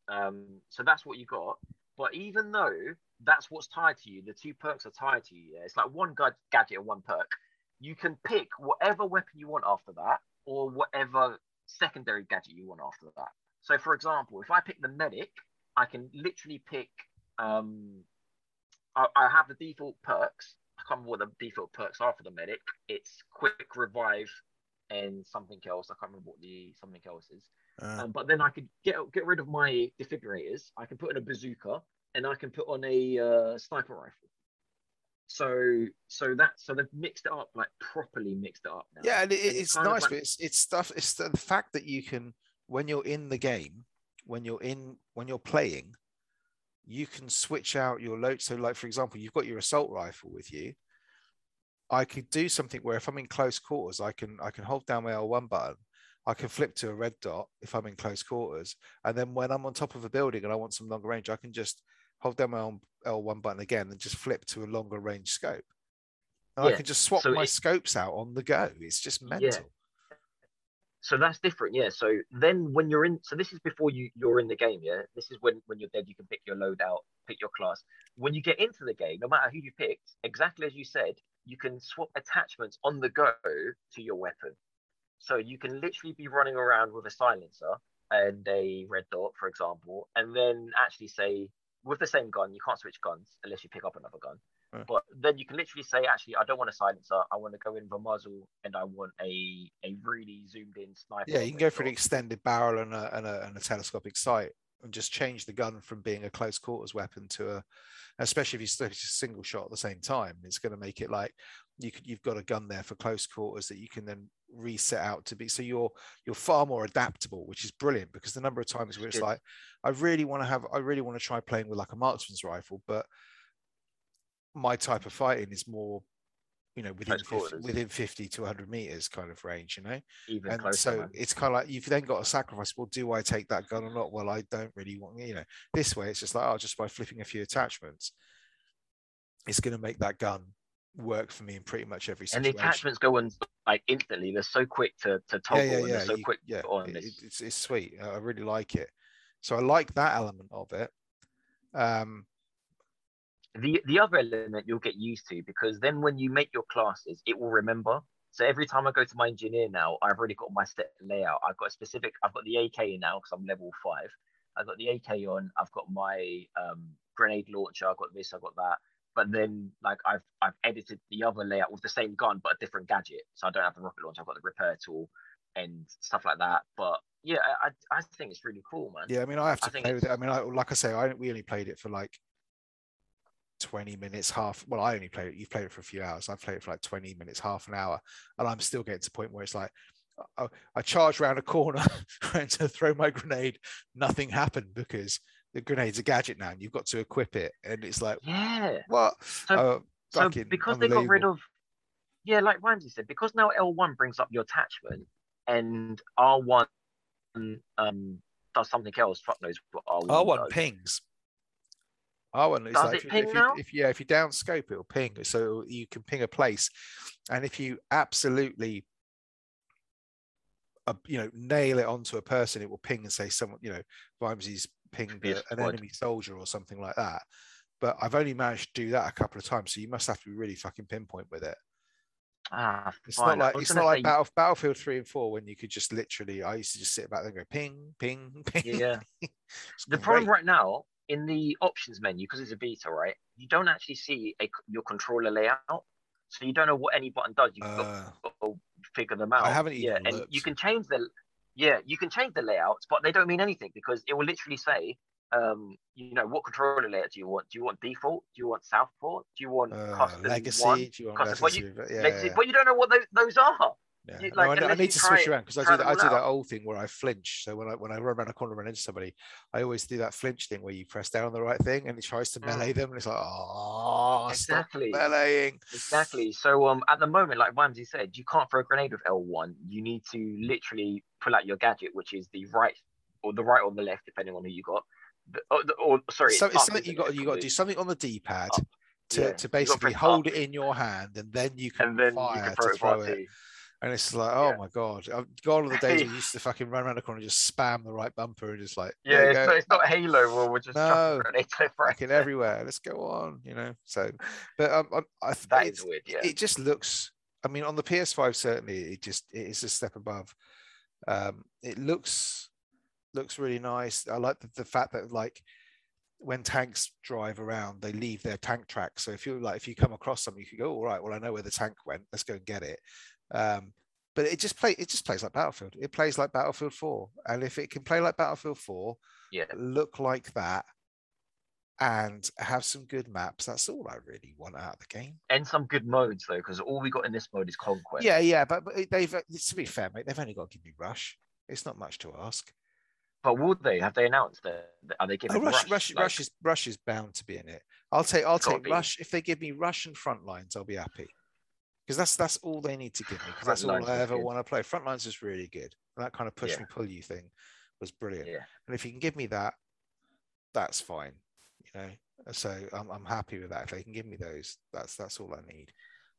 Um. So that's what you got. But even though that's what's tied to you, the two perks are tied to you. Yeah. It's like one gad- gadget and one perk. You can pick whatever weapon you want after that, or whatever secondary gadget you want after that. So, for example, if I pick the medic, I can literally pick. Um, I, I have the default perks. I can't remember what the default perks are for the medic. It's quick revive and something else. I can't remember what the something else is. Uh, Um, but then I could get get rid of my defibrillators. I can put in a bazooka and I can put on a uh, sniper rifle. So so that so they've mixed it up like properly mixed it up now. yeah, and it, it's it's nice, like- but it's it's stuff. It's the fact that you can when you're in the game, when you're in when you're playing, you can switch out your load. So, like for example, you've got your assault rifle with you. I could do something where if I'm in close quarters, I can I can hold down my L1 button. I can flip to a red dot if I'm in close quarters, and then when I'm on top of a building and I want some longer range, I can just hold down my own L1 button again and just flip to a longer range scope. And I can just swap so my it- scopes out on the go. It's just mental. So that's different, yeah. So then when you're in, so this is before you you're in the game, yeah. This is when when you're dead, you can pick your loadout, pick your class. When you get into the game, no matter who you picked, exactly as you said, you can swap attachments on the go to your weapon. So you can literally be running around with a silencer and a red dot, for example, and then actually say with the same gun, you can't switch guns unless you pick up another gun. But then you can literally say, actually, I don't want a silencer. I want to go in with a muzzle, and I want a a really zoomed in sniper. Yeah, you can go for an extended barrel and a, and a, and a telescopic sight and just change the gun from being a close quarters weapon to a, especially if you still just single shot at the same time, it's going to make it like you could, you've got a gun there for close quarters that you can then reset out to be. So you're, you're far more adaptable, which is brilliant because the number of times where it's like, I really want to have, I really want to try playing with like a marksman's rifle, but my type of fighting is more, you know, within 50, within 50 to 100 meters kind of range, you know? even and closer. so man. it's kind of like you've then got to sacrifice. Well, do I take that gun or not? Well, I don't really want, you know, this way it's just like, oh, just by flipping a few attachments, it's going to make that gun work for me in pretty much every and the attachments go on like instantly. They're so quick to to toggle, yeah, yeah, and yeah, they're so you- quick yeah. on. it- It's, it's, it's sweet. I really like it. So I like that element of it. Um, the the other element you'll get used to because then when you make your classes, it will remember. So every time I go to my engineer now, I've already got my set layout. I've got a specific. I've got the AK in now because I'm level five. I've got the AK on. I've got my um, grenade launcher. I've got this. I've got that. but then like I've I've edited the other layout with the same gun but a different gadget. So I don't have the rocket launch. I've got the repair tool and stuff like that. But yeah, I I think it's really cool, man. Yeah, I mean, I have to I think play with it. I mean, I, like I say, I we only played it for like 20 minutes, half. Well, I only played it. You've played it for a few hours. I've played it for like 20 minutes, half an hour, and I'm still getting to the point where it's like, I, I charge around a corner *laughs* trying to throw my grenade. Nothing happened because the grenade's a gadget now, and you've got to equip it, and it's like, Yeah. what? So- Uh, So because they got rid of, yeah, like Ramsey said, because now L1 brings up your attachment and R1 um does something else. Fuck knows what R1, R1 does. pings. R1 is Does like it if, you- ping if, now? you, if yeah, if you down scope, it'll ping. So you can ping a place, and if you absolutely, uh, you know, nail it onto a person, it will ping and say someone, you know, Vimes's pinged be a a- an enemy soldier or something like that. But I've only managed to do that a couple of times, so you must have to be really fucking pinpoint with it. Ah, It's fine. not like it's not like Battle, Battlefield three and four when you could just literally. I used to just sit back there and go ping, ping, *laughs* ping. Yeah. It's The problem right now in the options menu, because it's a beta, right? You don't actually see a, your controller layout, so you don't know what any button does. You've got Uh, to figure them out. I haven't yeah, even and you can change the yeah, you can change the layouts, but they don't mean anything because it will literally say, um, you know, what controller layout do you want? Do you want default? Do you want Southpaw? Do you want uh, custom legacy. one? Do you want Custom- legacy? But yeah, Legacy- yeah, But you don't know what those, those are. Yeah. you- No, I, I need to switch it- around because I do that. I do that old thing where I flinch. So when I when I run around a corner and run into somebody, I always do that flinch thing where you press down on the right thing and it tries to Mm. melee them, and it's like, oh, Exactly. meleeing. Exactly. So um, at the moment, like Ramsey said, you can't throw a grenade with L1. You need to literally pull out your gadget, which is the right or the right or the left, depending on who you got. The, or, the, or sorry, So it's it's something you got. You got to do something on the D-pad Up. to, Yeah, to basically hold up. it in your hand, and then you can and then fire you can to throw it throw it. And it's like, oh Yeah. my god, I've gone on the days we used to *laughs* fucking run around the corner and just spam the right bumper and just like, Yeah, it's not, it's not Halo where we're just No. chucking grenades left, right. fucking everywhere. Let's go on, you know. So, but um, I, I th- That is weird. Yeah. it just looks. I mean, on the PS5, certainly, it just it is a step above. Um, it looks looks really nice. I like the, the fact that like when tanks drive around, they leave their tank tracks. So if you're like, if you come across something, you can go, all right, well, I know where the tank went. Let's go and get it. Um, but it just play it just plays like Battlefield. It plays like Battlefield 4, and if it can play like Battlefield 4, Yeah. look like that, and have some good maps, that's all I really want out of the game. And some good modes though, because all we got in this mode is conquest. Yeah, yeah, but, but they've to be fair, mate, they've only got to give me Rush. It's not much to ask. But would they? Have they announced that? Are they giving Oh, Rush, Rush? Rush, like- Rush is Rush is bound to be in it. I'll take I'll take be. Rush if they give me Rush and front lines. I'll be happy because that's that's all they need to give me because that's all I ever good. want to play. Front lines is really good. And that kind of push Yeah. and pull you thing was brilliant. Yeah. And if you can give me that, that's fine. You know, so I'm I'm happy with that. If they can give me those, that's that's all I need.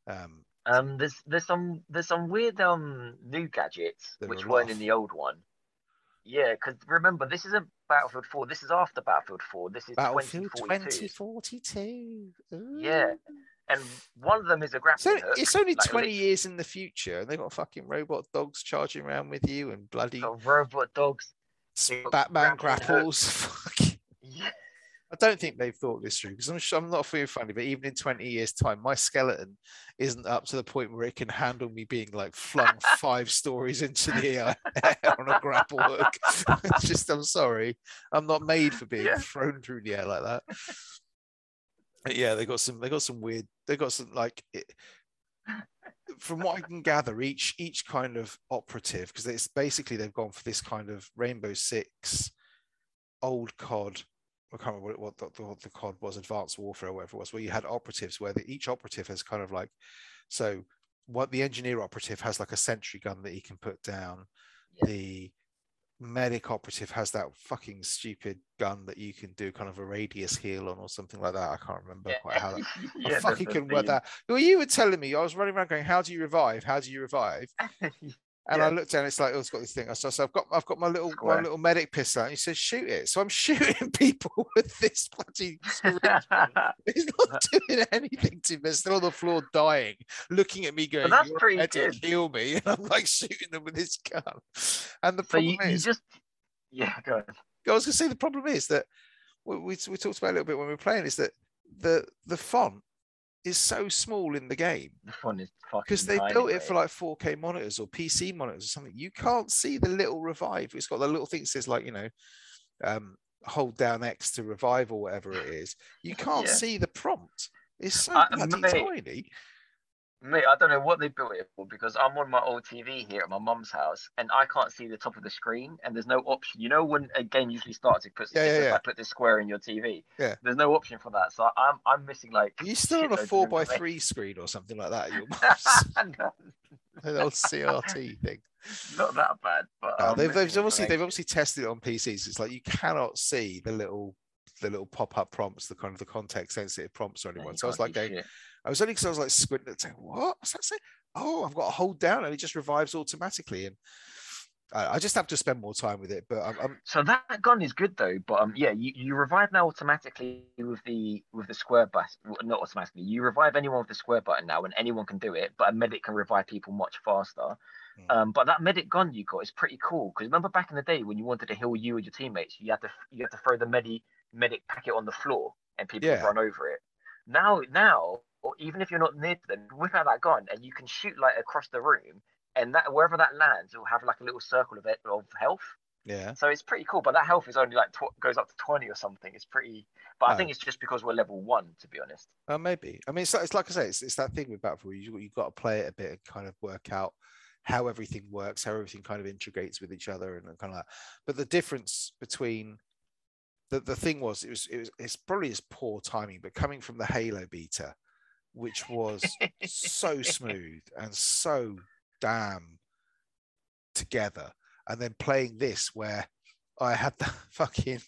Um, Um, there's there's some there's some weird um new gadgets which are a lot weren't in the old one. Yeah, because remember this isn't Battlefield 4. This is after Battlefield 4. This is Battlefield 2042. 2042. Yeah. And one of them is a grappling So hook. it's only like, 20 lit- years in the future, and they've got fucking robot dogs charging around with you and bloody robot dogs. s- they've got Batman grapples. *laughs* Yeah. I don't think they've thought this through because I'm sure I'm not feeling funny, but even in 20 years' time, my skeleton isn't up to the point where it can handle me being like flung *laughs* five stories into the air *laughs* on a grapple hook. it's just, I'm sorry, I'm not made for being Yeah. thrown through the air like that. Yeah, they got some. They got some weird. They got some like. It, from what I can gather, each each kind of operative because it's basically they've gone for this kind of Rainbow Six, old COD. I can't remember what, what the, what the COD was, Advanced Warfare or whatever it was, where you had operatives where the, each operative has kind of like, so what the engineer operative has like a sentry gun that he can put down. Yeah. The medic operative has that fucking stupid gun that you can do kind of a radius heal on or something like that. I can't remember quite how that *laughs* I yeah, fucking couldn't work that. Well, you were telling me I was running around going, "How do you revive? How do you revive?" *laughs* And Yeah. I looked down, it's like, oh, it's got this thing. So, so I've got, I've got my little, my little medic pistol. And he says, shoot it. So I'm *laughs* shooting people *laughs* with this bloody. It's *laughs* not doing anything to me. They're still on the floor, dying, looking at me, going, that's "You're pretty meant to good. kill me." And I'm like shooting them with this gun. And the so problem you, you is, just yeah, go ahead. I was going to say the problem is that we, we, we talked about a little bit when we were playing is that the the font is so small in the game The font is fucking. because they built it for like 4K monitors or PC monitors or something. You can't see the little revive. It's got the little thing that says like you know, um, hold down X to revive or whatever it is. You *laughs* can't Yeah. see the prompt. It's so Uh, bloody mate, tiny. Mate, I don't know what they built it for because I'm on my old TV here at my mum's house and I can't see the top of the screen and there's no option. You know when a game usually starts, it puts Yeah, yeah, yeah. like put this square in your TV. Yeah. There's no option for that, so I'm I'm missing like. Are you still on a four by three screen or something like that? at Your *laughs* mum's? No, an *laughs* old CRT thing. not that bad, but No, they've, they've obviously they've obviously tested it on PCs. It's like you cannot see the little the little pop up prompts, the kind of the context sensitive prompts or No, anyone. you So I was like going, shit. I was only because I was like squinting and saying, "What? What's that say? Oh, I've got to hold down, and it just revives automatically." And I, I just have to spend more time with it. But I'm, I'm So that gun is good though, but um, yeah, you, you revive now automatically with the with the square button. Not automatically, you revive anyone with the square button now, and anyone can do it. But a medic can revive people much faster. Hmm. Um, but that medic gun you got is pretty cool because remember back in the day when you wanted to heal you and your teammates, you had to you had to throw the medi medic packet on the floor and people Yeah. run over it. Now now, or even if you're not near to them, whip out that gun and you can shoot like across the room, and that wherever that lands, it will have like a little circle of it of health. yeah, So it's pretty cool, but that health is only like tw- goes up to twenty or something. It's pretty, but I Oh. think it's just because we're level one, to be honest. uh, maybe. I mean, it's like, it's like I say, it's, it's that thing with Battlefield. You you've got to play it a bit and kind of work out how everything works, how everything kind of integrates with each other, and kind of that. But the difference between the, the thing was it was it was it's probably as poor timing, but coming from the Halo beta, which was so smooth and so damn together, and then playing this where I had the *laughs* fucking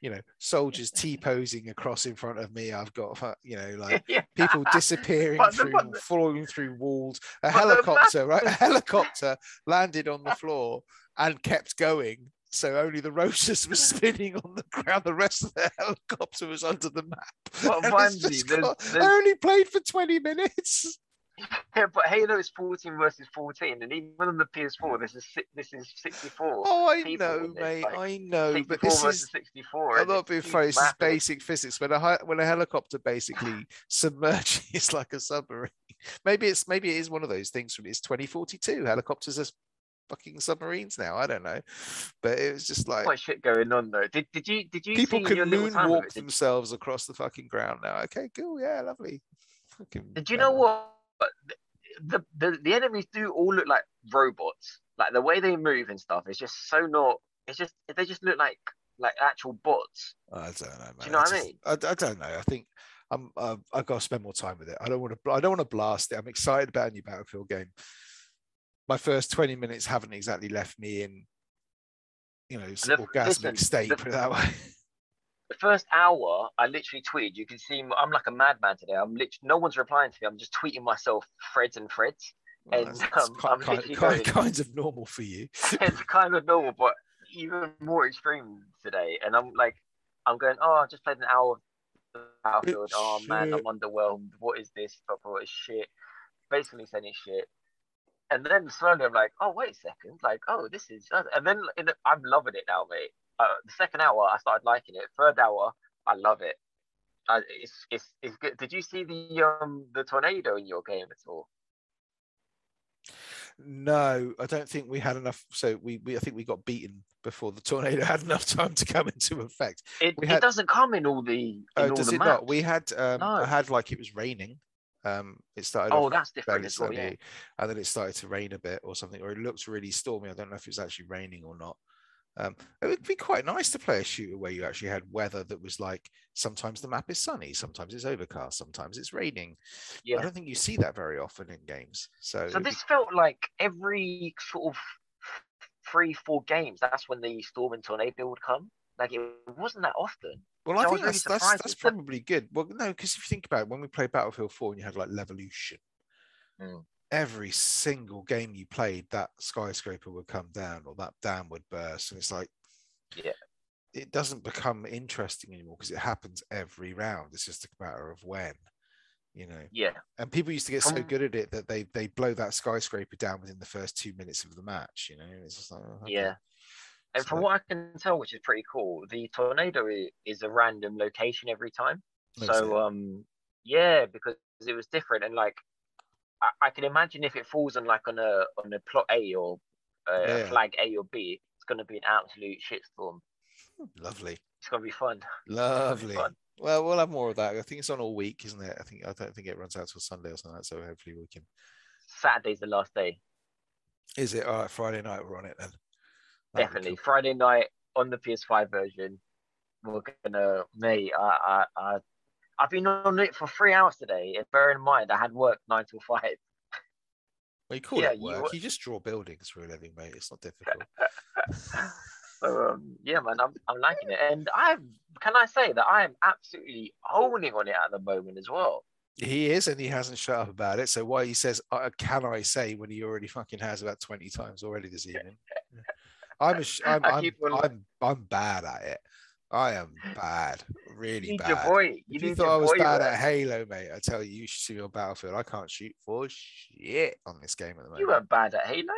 you know soldiers t posing across in front of me. I've got you know like *laughs* yeah, people disappearing the- through, the- falling through walls. A helicopter, right? A *laughs* helicopter landed on the floor and kept going. So only the rotors were *laughs* spinning on the ground. The rest of the helicopter was under the map. Well, And it's Vimesy, just there's- got- there's- I only played for 20 minutes. *laughs* yeah, but Halo is fourteen versus fourteen, and even on the PS4, this is this is sixty-four. Oh, I know, mate. like, I know. But this versus is. 64. I'm not being funny. This is it's- basic physics. When a when a helicopter basically *laughs* submerges like a submarine, maybe it's maybe it is one of those things from it's 2042. Helicopters are fucking submarines now. I don't know, but it was just like quite shit going on though. Did did you did you people can your little time with moonwalk themselves across the fucking ground now. Okay, cool. Yeah, lovely. Fucking did you know what? The, the the enemies do all look like robots. Like the way they move and stuff is just so not. It's just they just look like like actual bots. I don't know, man. you know what I mean? I, I don't know. I think I'm. Uh, I've got to spend more time with it. I don't want to. I don't want to blast it. I'm excited about a new Battlefield game. My first 20 minutes haven't exactly left me in, you know, The- orgasmic listen, state. the- put it that way. *laughs* The first hour, I literally tweeted. You can see I'm like a madman today. I'm literally no one's replying to me. I'm just tweeting myself threads and threads. Well, And, that's- um, I'm kind, kind, kinds of normal for you. *laughs* it's kind of normal, but even more extreme today. And I'm like, I'm going, oh, I just played an hour of Battlefield. Oh man, I'm underwhelmed. What is this? What is shit? Basically saying it's shit. And then slowly I'm like, oh wait a second, like, oh this is, and then in I'm loving it now, mate. Uh, the second hour I started liking it. Third hour I love it. Uh, it's it's it's good. Did you see the um the tornado in your game at all? No, I don't think we had enough. So we, we I think we got beaten before the tornado *laughs* had enough time to come into effect. It, We it doesn't come in all the in Oh, all does the it maps. not? We had um, I had like it was raining. Um, it started Oh, that's different as well. Yeah. and then it started to rain a bit or something, or it looked really stormy. I don't know if it was actually raining or not. Um, it would be quite nice to play a shooter where you actually had weather that was like sometimes the map is sunny, sometimes it's overcast, sometimes it's raining. Yeah. I don't think you see that very often in games. So, So it'd be- this felt like every sort of three, four games. That's when the storm and tornado would come. Like it wasn't that often. Well, so I I think really that's that's, surprised that's that- probably good. Well, no, because if you think about it, when we played Battlefield 4 and you had like Levolution, Mm. every single game you played, that skyscraper would come down or that dam would burst. And it's like, Yeah. it doesn't become interesting anymore because it happens every round. It's just a matter of when, you know. Yeah. And people used to get so good at it that they they blow that skyscraper down within the first two minutes of the match, you know. It's just like, oh, okay. Yeah. And from So- what I can tell, which is pretty cool, the tornado is a random location every time. Makes so um, yeah, because it was different, and like I, I can imagine if it falls on like on a on a plot A or uh, Yeah. flag A or B, it's gonna be an absolute shitstorm. Lovely. It's gonna be fun. *laughs* Lovely. fun. Well, we'll have more of that. I think it's on all week, isn't it? I think I don't think it runs out till Sunday or something. like So hopefully we can. Saturday's the last day. Is it all right? Friday night we're on it then. That'd Definitely Friday night on the PS5 version. We're gonna, mate. I, I, I, I've been on it for three hours today, and bear in mind I had work nine till five. Well, you call yeah, it work. wo- You just draw buildings for a living, mate. It's not difficult. *laughs* *laughs* So um, yeah, man, I'm I'm liking it, and I'm can I say that I am absolutely owning on it at the moment as well. he is, and he hasn't shut up about it. So why he says, uh, "Can I say?" when he already fucking has about twenty times already this evening. *laughs* I'm, a I'm, I I'm, I'm, I'm bad at it. I am bad, You really need bad. your boy. You you thought I was bad at Halo, mate, I tell you, you should see me on Battlefield. I can't shoot for shit on this game at the moment. You weren't bad at Halo.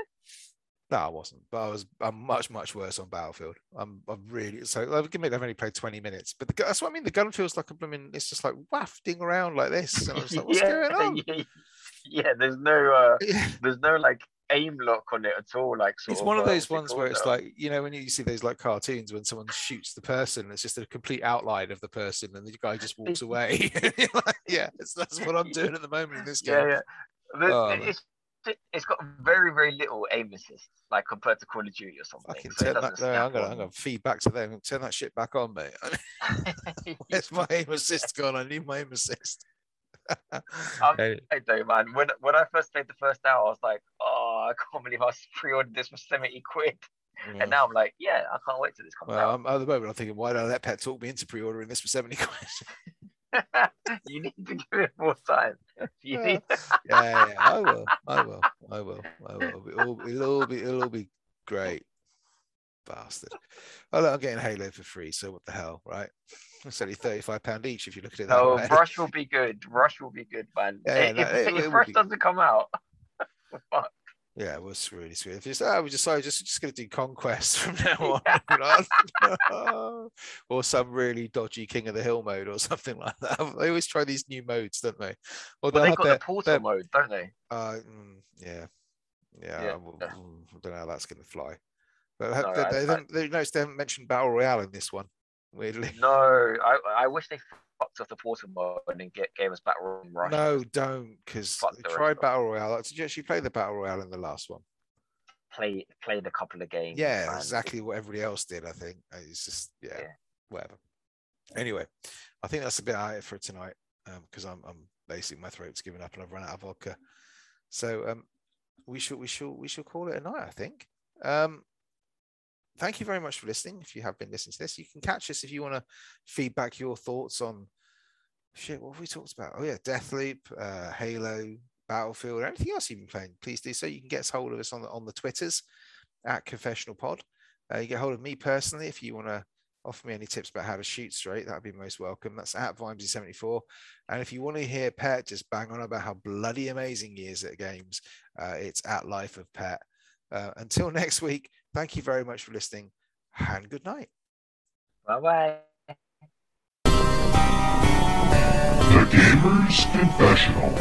No, I wasn't, but I was. I'm much, much worse on Battlefield. I'm, I'm really. So I've admit I've only played 20 minutes, but the, that's what I mean. The gun feels like a blooming. It's just like wafting around like this. And I was like, *laughs* what's yeah, going on? Yeah, *laughs* yeah, there's no uh, *laughs* Yeah. there's no like aim lock on it at all. Like sort It's one of uh, those ones where it's like you know when you see those like cartoons when someone shoots the person, it's just a complete outline of the person, and the guy just *laughs* walks away. Like, *laughs* yeah, that's what I'm doing at the moment in this game. yeah, yeah. The- Oh, man. it's it's got very very little aim assist, like compared to Call of Duty or something. Fucking so it turn that. No, I'm gonna. I'm gonna feed back to them. Turn that shit back on, mate. *laughs* Where's my aim assist gone? I need my aim assist. I don't, *laughs* man. When when I first played the first hour, I was like, oh, I can't believe I pre-ordered this for seventy quid, yeah. and now I'm like, yeah, I can't wait till this comes Well, I'm, at the moment, I'm thinking, why did I let Pet talk me into pre-ordering this for 70 quid? *laughs* you need to give it more time. *laughs* You need. yeah, yeah, I will, I will, I will, I will. It'll, all- it'll all be, it'll all be great, bastard. Oh, look, I'm getting Halo for free, so what the hell, right? Only 35 pound each if you look at it that Oh, way. Rush will be good. Rush will be good, man. Yeah, if no, it- if it Rush doesn't come out, *laughs* fuck. Yeah, it was really sweet. If you say, oh, we decided just just going to do conquest *laughs* from now *laughs* on, or some really dodgy King of the Hill mode or something like that. They always try these new modes, don't they? Or Well, they've got their- the portal their- mode, don't they? Uh, mm, yeah, yeah. Yeah. I will- mm, I don't know how that's going to fly. But No, they, they, I- they noticed they haven't mentioned battle royale in this one. Weirdly, No, I I wish they fucked off the portal mode and get gave us Battle Royale Rush. no, don't because they tried battle royale. Did you actually play the battle royale in the last one? Play played a couple of games. Yeah, man. exactly what everybody else did. I think Uh, it's just yeah, Yeah. whatever. Anyway, I think that's a bit out of it for tonight because I'm I'm basically my throat's given up and I've run out of vodka. So um, we should we shall we shall call it a night. I think. Um, thank you very much for listening. If you have been listening to this, you can catch us if you want to feedback your thoughts on shit. What have we talked about? Oh yeah, Deathloop, uh, Halo, Battlefield, anything else you've been playing. Please do so. You can get hold of us on the on the Twitters at Confessional Pod. Uh, you get hold of me personally if you want to offer me any tips about how to shoot straight. That'd be most welcome. That's at Vimesy74. And if you want to hear Pet just bang on about how bloody amazing he is at games, uh, it's at Life of Pet. Uh, until *laughs* next week, thank you very much for listening and good night. Bye bye. The Gamer's Confessional.